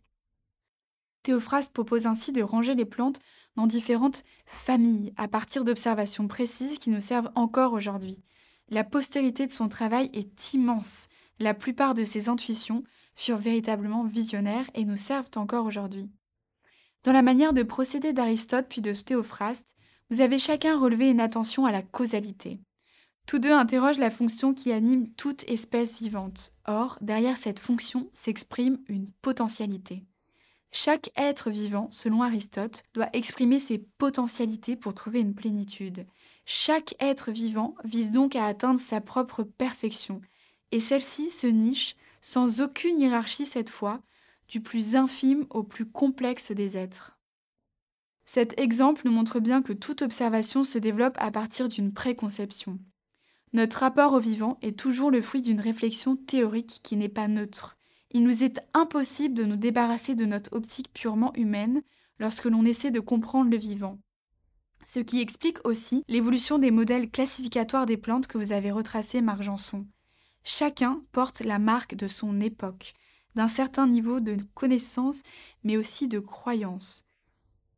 Théophraste propose ainsi de ranger les plantes dans différentes familles à partir d'observations précises qui nous servent encore aujourd'hui. La postérité de son travail est immense. La plupart de ses intuitions furent véritablement visionnaires et nous servent encore aujourd'hui. Dans la manière de procéder d'Aristote puis de Théophraste, vous avez chacun relevé une attention à la causalité. Tous deux interrogent la fonction qui anime toute espèce vivante. Or, derrière cette fonction s'exprime une potentialité. Chaque être vivant, selon Aristote, doit exprimer ses potentialités pour trouver une plénitude. Chaque être vivant vise donc à atteindre sa propre perfection, et celle-ci se niche, sans aucune hiérarchie cette fois, du plus infime au plus complexe des êtres. Cet exemple nous montre bien que toute observation se développe à partir d'une préconception. Notre rapport au vivant est toujours le fruit d'une réflexion théorique qui n'est pas neutre, il nous est impossible de nous débarrasser de notre optique purement humaine lorsque l'on essaie de comprendre le vivant. Ce qui explique aussi l'évolution des modèles classificatoires des plantes que vous avez retracés, Marjançon. Chacun porte la marque de son époque, d'un certain niveau de connaissance, mais aussi de croyance.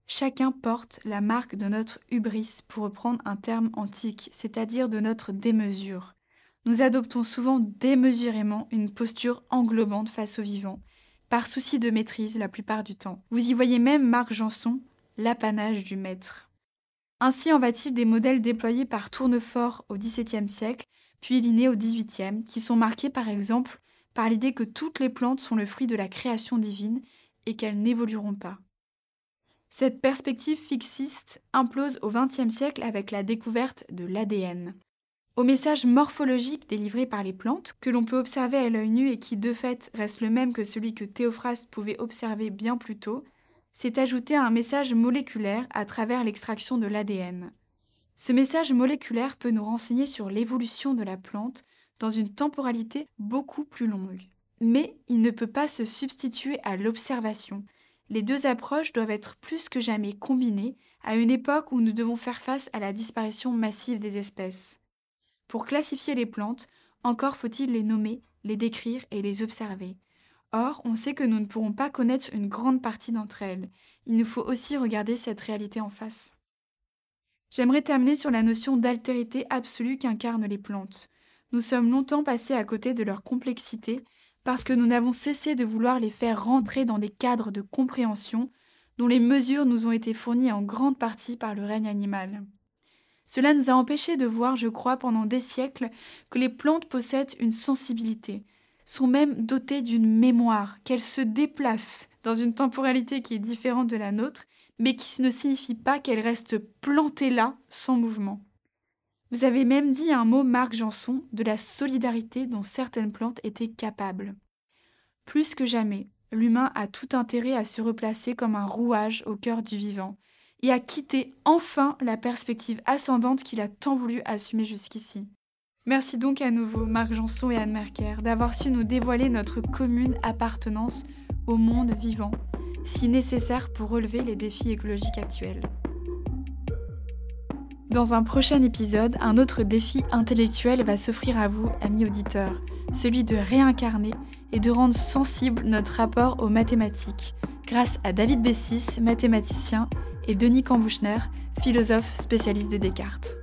chacun porte la marque de notre hubris, pour reprendre un terme antique, c'est-à-dire de notre démesure. Nous adoptons souvent démesurément une posture englobante face au vivant, par souci de maîtrise la plupart du temps. Vous y voyez même Marc Janson, l'apanage du maître. Ainsi en va-t-il des modèles déployés par Tournefort au XVIIe siècle, puis Linné au XVIIIe, qui sont marqués par exemple par l'idée que toutes les plantes sont le fruit de la création divine et qu'elles n'évolueront pas. Cette perspective fixiste implose au XXe siècle avec la découverte de l'ADN. Au message morphologique délivré par les plantes, que l'on peut observer à l'œil nu et qui de fait reste le même que celui que Théophraste pouvait observer bien plus tôt, s'est ajouté un message moléculaire à travers l'extraction de l'ADN. Ce message moléculaire peut nous renseigner sur l'évolution de la plante dans une temporalité beaucoup plus longue. Mais il ne peut pas se substituer à l'observation. Les deux approches doivent être plus que jamais combinées à une époque où nous devons faire face à la disparition massive des espèces. Pour classifier les plantes, encore faut-il les nommer, les décrire et les observer. Or, on sait que nous ne pourrons pas connaître une grande partie d'entre elles. Il nous faut aussi regarder cette réalité en face. J'aimerais terminer sur la notion d'altérité absolue qu'incarnent les plantes. Nous sommes longtemps passés à côté de leur complexité parce que nous n'avons cessé de vouloir les faire rentrer dans des cadres de compréhension dont les mesures nous ont été fournies en grande partie par le règne animal. Cela nous a empêchés de voir, je crois, pendant des siècles, que les plantes possèdent une sensibilité, sont même dotées d'une mémoire, qu'elles se déplacent dans une temporalité qui est différente de la nôtre, mais qui ne signifie pas qu'elles restent plantées là, sans mouvement. Vous avez même dit un mot, Marc Janson, de la solidarité dont certaines plantes étaient capables. Plus que jamais, l'humain a tout intérêt à se replacer comme un rouage au cœur du vivant, et à quitter enfin la perspective ascendante qu'il a tant voulu assumer jusqu'ici. Merci donc à nouveau Marc Janson et Anne Merker d'avoir su nous dévoiler notre commune appartenance au monde vivant, si nécessaire pour relever les défis écologiques actuels. Dans un prochain épisode, un autre défi intellectuel va s'offrir à vous, amis auditeurs, celui de réincarner et de rendre sensible notre rapport aux mathématiques, grâce à David Bessis, mathématicien, et Denis Cambouchner, philosophe spécialiste de Descartes.